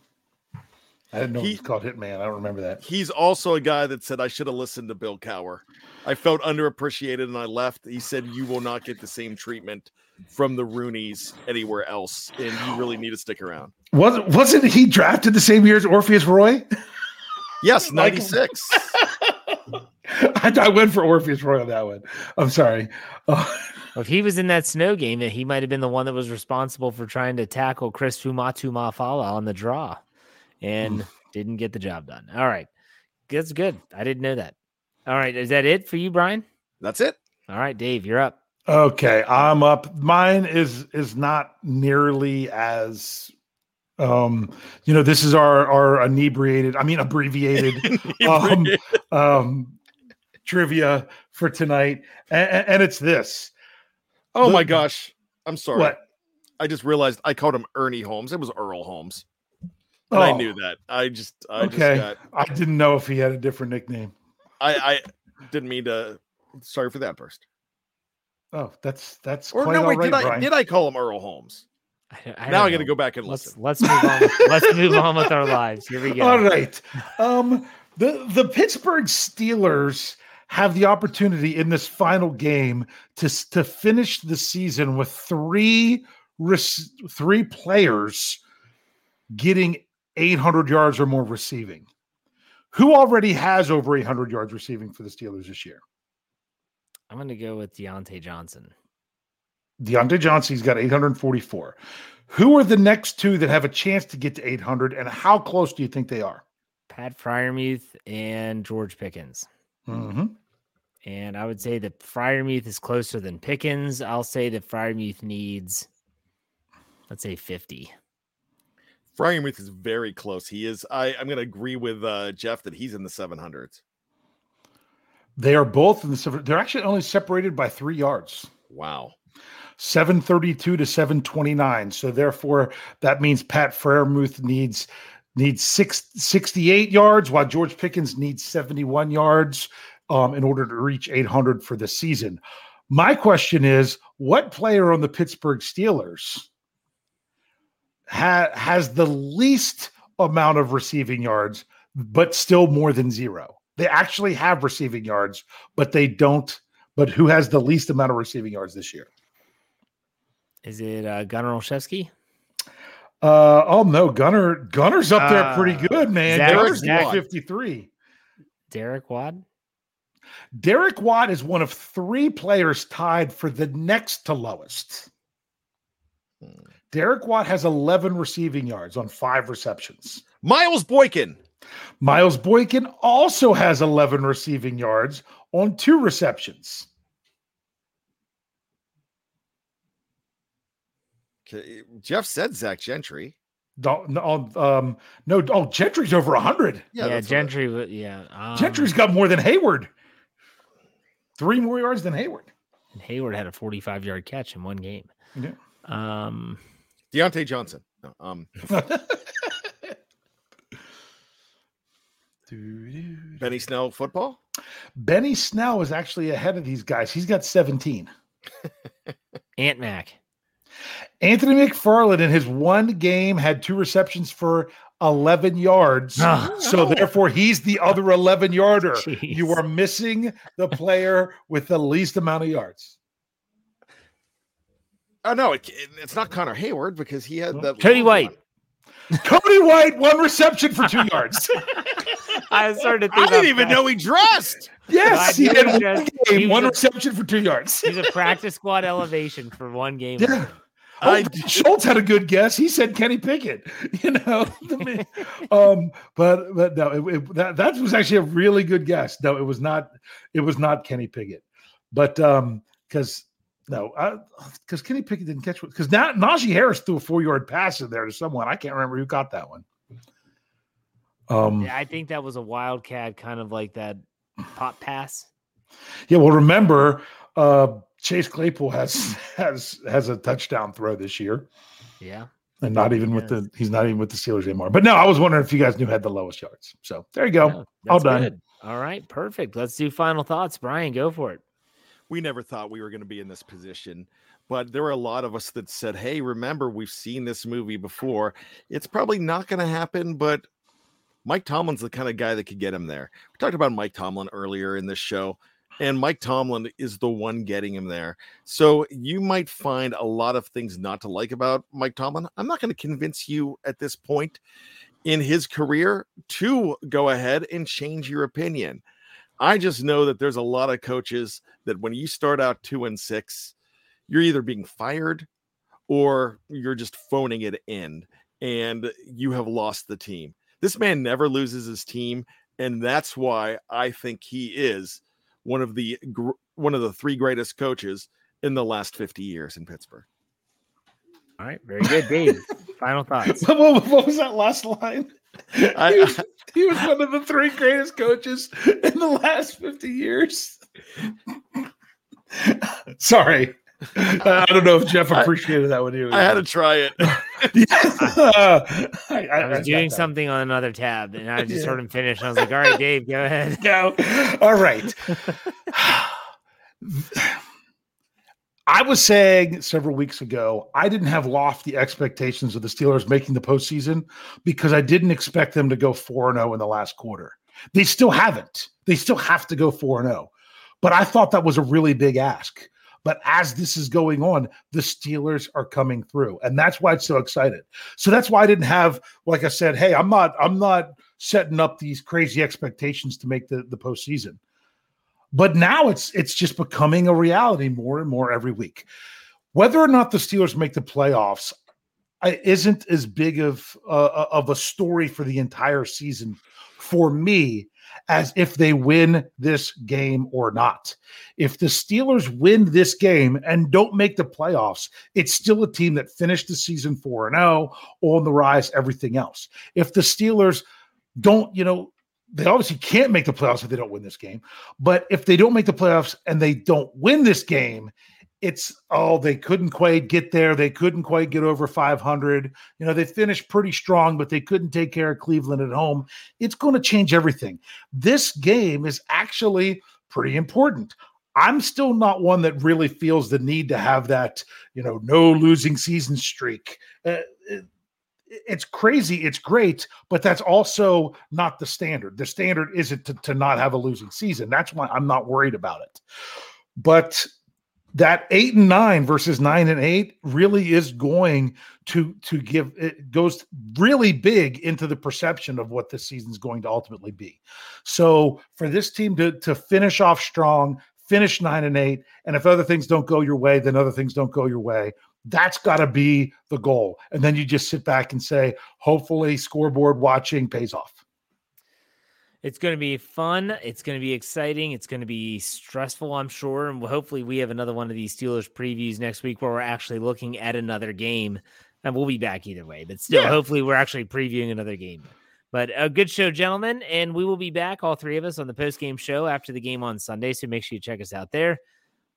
Speaker 2: I didn't know he, was called Hitman. I don't remember that.
Speaker 3: He's also a guy that said I should have listened to Bill Cowher. I felt underappreciated and I left. He said you will not get the same treatment from the Rooneys anywhere else, and you really need to stick around.
Speaker 2: Was wasn't he drafted the same year as Orpheus Roye?
Speaker 3: Yes, ninety six.
Speaker 2: I, I, went for Orpheus Roye on that one. I'm sorry.
Speaker 1: Uh, well, if he was in that snow game, that he might have been the one that was responsible for trying to tackle Chris Fuamatu-Ma'afala on the draw, and didn't get the job done. All right, that's good. I didn't know that. All right, is that it for you, Brian?
Speaker 3: That's it.
Speaker 1: All right, Dave, you're up.
Speaker 2: Okay, I'm up. Mine is is not nearly as Um, you know, this is our our inebriated, I mean abbreviated um, um, trivia for tonight, and, and it's this.
Speaker 3: Oh the, my gosh, I'm sorry.
Speaker 2: What?
Speaker 3: I just realized I called him Ernie Holmes. It was Earl Holmes. And oh. I knew that. I just I
Speaker 2: okay.
Speaker 3: Just got,
Speaker 2: I didn't know if he had a different nickname.
Speaker 3: I I didn't mean to. Sorry for that burst.
Speaker 2: Oh, that's that's
Speaker 3: or no. Wait, right, did I Brian. did I call him Earl Holmes? I, I now I got to go back and
Speaker 1: let's,
Speaker 3: listen.
Speaker 1: Let's move on. let's move on with our lives. Here we go.
Speaker 2: All right. Um, the the Pittsburgh Steelers have the opportunity in this final game to to finish the season with three three players getting 800 yards or more receiving. Who already has over 800 yards receiving for the Steelers this year?
Speaker 1: I'm going to go with Diontae Johnson.
Speaker 2: Diontae Johnson's got 844. Who are the next two that have a chance to get to 800, and how close do you think they are?
Speaker 1: Pat Freiermuth and George Pickens.
Speaker 2: Mm-hmm.
Speaker 1: And I would say that Freiermuth is closer than Pickens. I'll say that Freiermuth needs, let's say, 50.
Speaker 3: Freiermuth is very close. He is. I, I'm going to agree with uh, Jeff that he's in the 700s.
Speaker 2: They are both in the. They're actually only separated by three yards.
Speaker 3: Wow.
Speaker 2: 732 to 729. So therefore, that means Pat Freiermuth needs needs six, 68 yards, while George Pickens needs 71 yards um, in order to reach 800 for the season. My question is, what player on the Pittsburgh Steelers ha- has the least amount of receiving yards, but still more than zero? They actually have receiving yards, but they don't. But who has the least amount of receiving yards this year?
Speaker 1: Is it uh, Gunnar Olszewski?
Speaker 2: Uh, oh no, Gunnar Gunnar's up there pretty uh, good, man. Derek 53.
Speaker 1: Derek Watt.
Speaker 2: Derek Watt is one of three players tied for the next to lowest. Hmm. Derek Watt has 11 receiving yards on five receptions.
Speaker 3: Miles Boykin.
Speaker 2: Miles Boykin also has 11 receiving yards on two receptions.
Speaker 3: Okay. Jeff said Zach Gentry.
Speaker 2: No, no, um, no. Oh, Gentry's over hundred.
Speaker 1: Yeah, yeah Gentry. Yeah,
Speaker 2: um, Gentry's got more than Heyward. Three more yards than Heyward.
Speaker 1: Hayward had a forty-five yard catch in one game.
Speaker 2: Yeah.
Speaker 1: Um,
Speaker 3: Diontae Johnson. No, um. Benny Snell football?
Speaker 2: Benny Snell is actually ahead of these guys. He's got 17.
Speaker 1: Ant Mac.
Speaker 2: Anthony McFarland in his one game had two receptions for 11 yards. Ah. Oh, so no. therefore he's the other 11 yarder. You are missing the player with the least amount of yards.
Speaker 3: Oh no, it, it's not Connor Heyward because he had that.
Speaker 1: Cody White. One.
Speaker 2: Cody White, one reception for two yards.
Speaker 1: I started to think
Speaker 3: I didn't even that. know he dressed.
Speaker 2: Yes, he had one game, one a, reception for two yards.
Speaker 1: He's a practice squad elevation for one game. Yeah.
Speaker 2: I, Schultz had a good guess. He said Kenny Pickett. You know, um, but but no, it, it, that that was actually a really good guess. No, it was not. It was not Kenny Pickett, but um, because no, because Kenny Pickett didn't catch it. Because now Najee Harris threw a four yard pass in there to someone. I can't remember who got that one.
Speaker 1: Um, yeah, I think that was a wildcat, kind of like that pop pass.
Speaker 2: Yeah, well, remember, uh, Chase Claypool has has has a touchdown throw this year.
Speaker 1: Yeah,
Speaker 2: and not even with the he's not even with the Steelers anymore. But no, I was wondering if you guys knew had the lowest yards. So there you go. Yeah, All done. Good.
Speaker 1: All right, perfect. Let's do final thoughts. Brian, go for it.
Speaker 3: We never thought we were going to be in this position, but there were a lot of us that said, "Hey, remember we've seen this movie before. It's probably not going to happen, but Mike Tomlin's the kind of guy that could get him there. We talked about Mike Tomlin earlier in this show, and Mike Tomlin is the one getting him there. So you might find a lot of things not to like about Mike Tomlin. I'm not going to convince you at this point in his career to go ahead and change your opinion. I just know that there's a lot of coaches that when you start out two and six, you're either being fired or you're just phoning it in and you have lost the team. This man never loses his team, and that's why I think he is one of the one of the three greatest coaches in the last 50 years in Pittsburgh.
Speaker 1: All right, very good, Dave. Final thoughts.
Speaker 2: what, what, what was that last line?
Speaker 3: I,
Speaker 2: he, was, he was one of the three greatest coaches in the last 50 years. Sorry. I don't know if Jeff appreciated that one either.
Speaker 3: I had to try it.
Speaker 1: I, I, I, was doing something on another tab and I just yeah. heard him finish. I was like, all right, Dave, go ahead.
Speaker 2: Go. All right. I was saying several weeks ago, I didn't have lofty expectations of the Steelers making the postseason because I didn't expect them to go 4 0 in the last quarter. They still haven't. They still have to go 4 0. But I thought that was a really big ask. But as this is going on, the Steelers are coming through. And that's why it's so excited. So that's why I didn't have, like I said, hey, I'm not, I'm not setting up these crazy expectations to make the, the postseason. But now it's it's just becoming a reality more and more every week. Whether or not the Steelers make the playoffs isn't as big of uh, of a story for the entire season for me as if they win this game or not. If the Steelers win this game and don't make the playoffs, it's still a team that finished the season 4 and 0 on the rise everything else. If the Steelers don't, you know, they obviously can't make the playoffs if they don't win this game. But if they don't make the playoffs and they don't win this game, it's oh they couldn't quite get there. They couldn't quite get over 500 you know they finished pretty strong but they couldn't take care of cleveland at home. It's going to change everything. This game is actually pretty important. I'm still not one that really feels the need to have that you know no losing season streak. Uh, it's crazy it's great but that's also not the standard. The standard isn't to, to not have a losing season. That's why i'm not worried about it. But that eight and nine versus nine and eight really is going to to give it goes really big into the perception of what this season is going to ultimately be so for this team to to finish off strong finish nine and eight and if other things don't go your way then other things don't go your way that's got to be the goal. And then you just sit back and say, hopefully, scoreboard watching pays off.
Speaker 1: It's going to be fun. It's going to be exciting. It's going to be stressful, I'm sure. And hopefully, we have another one of these Steelers previews next week where we're actually looking at another game. And we'll be back either way. But still, yeah. hopefully, we're actually previewing another game. But a good show, gentlemen. And we will be back, all three of us, on the post game show after the game on Sunday. So make sure you check us out there.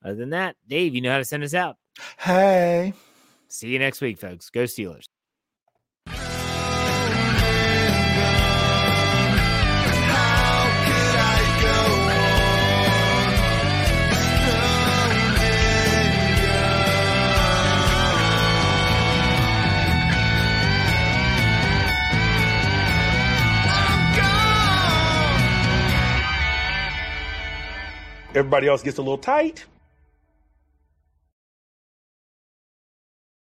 Speaker 1: Other than that, Dave, you know how to send us out.
Speaker 2: Hey.
Speaker 1: See you next week, folks. Go Steelers.
Speaker 5: Everybody else gets a little tight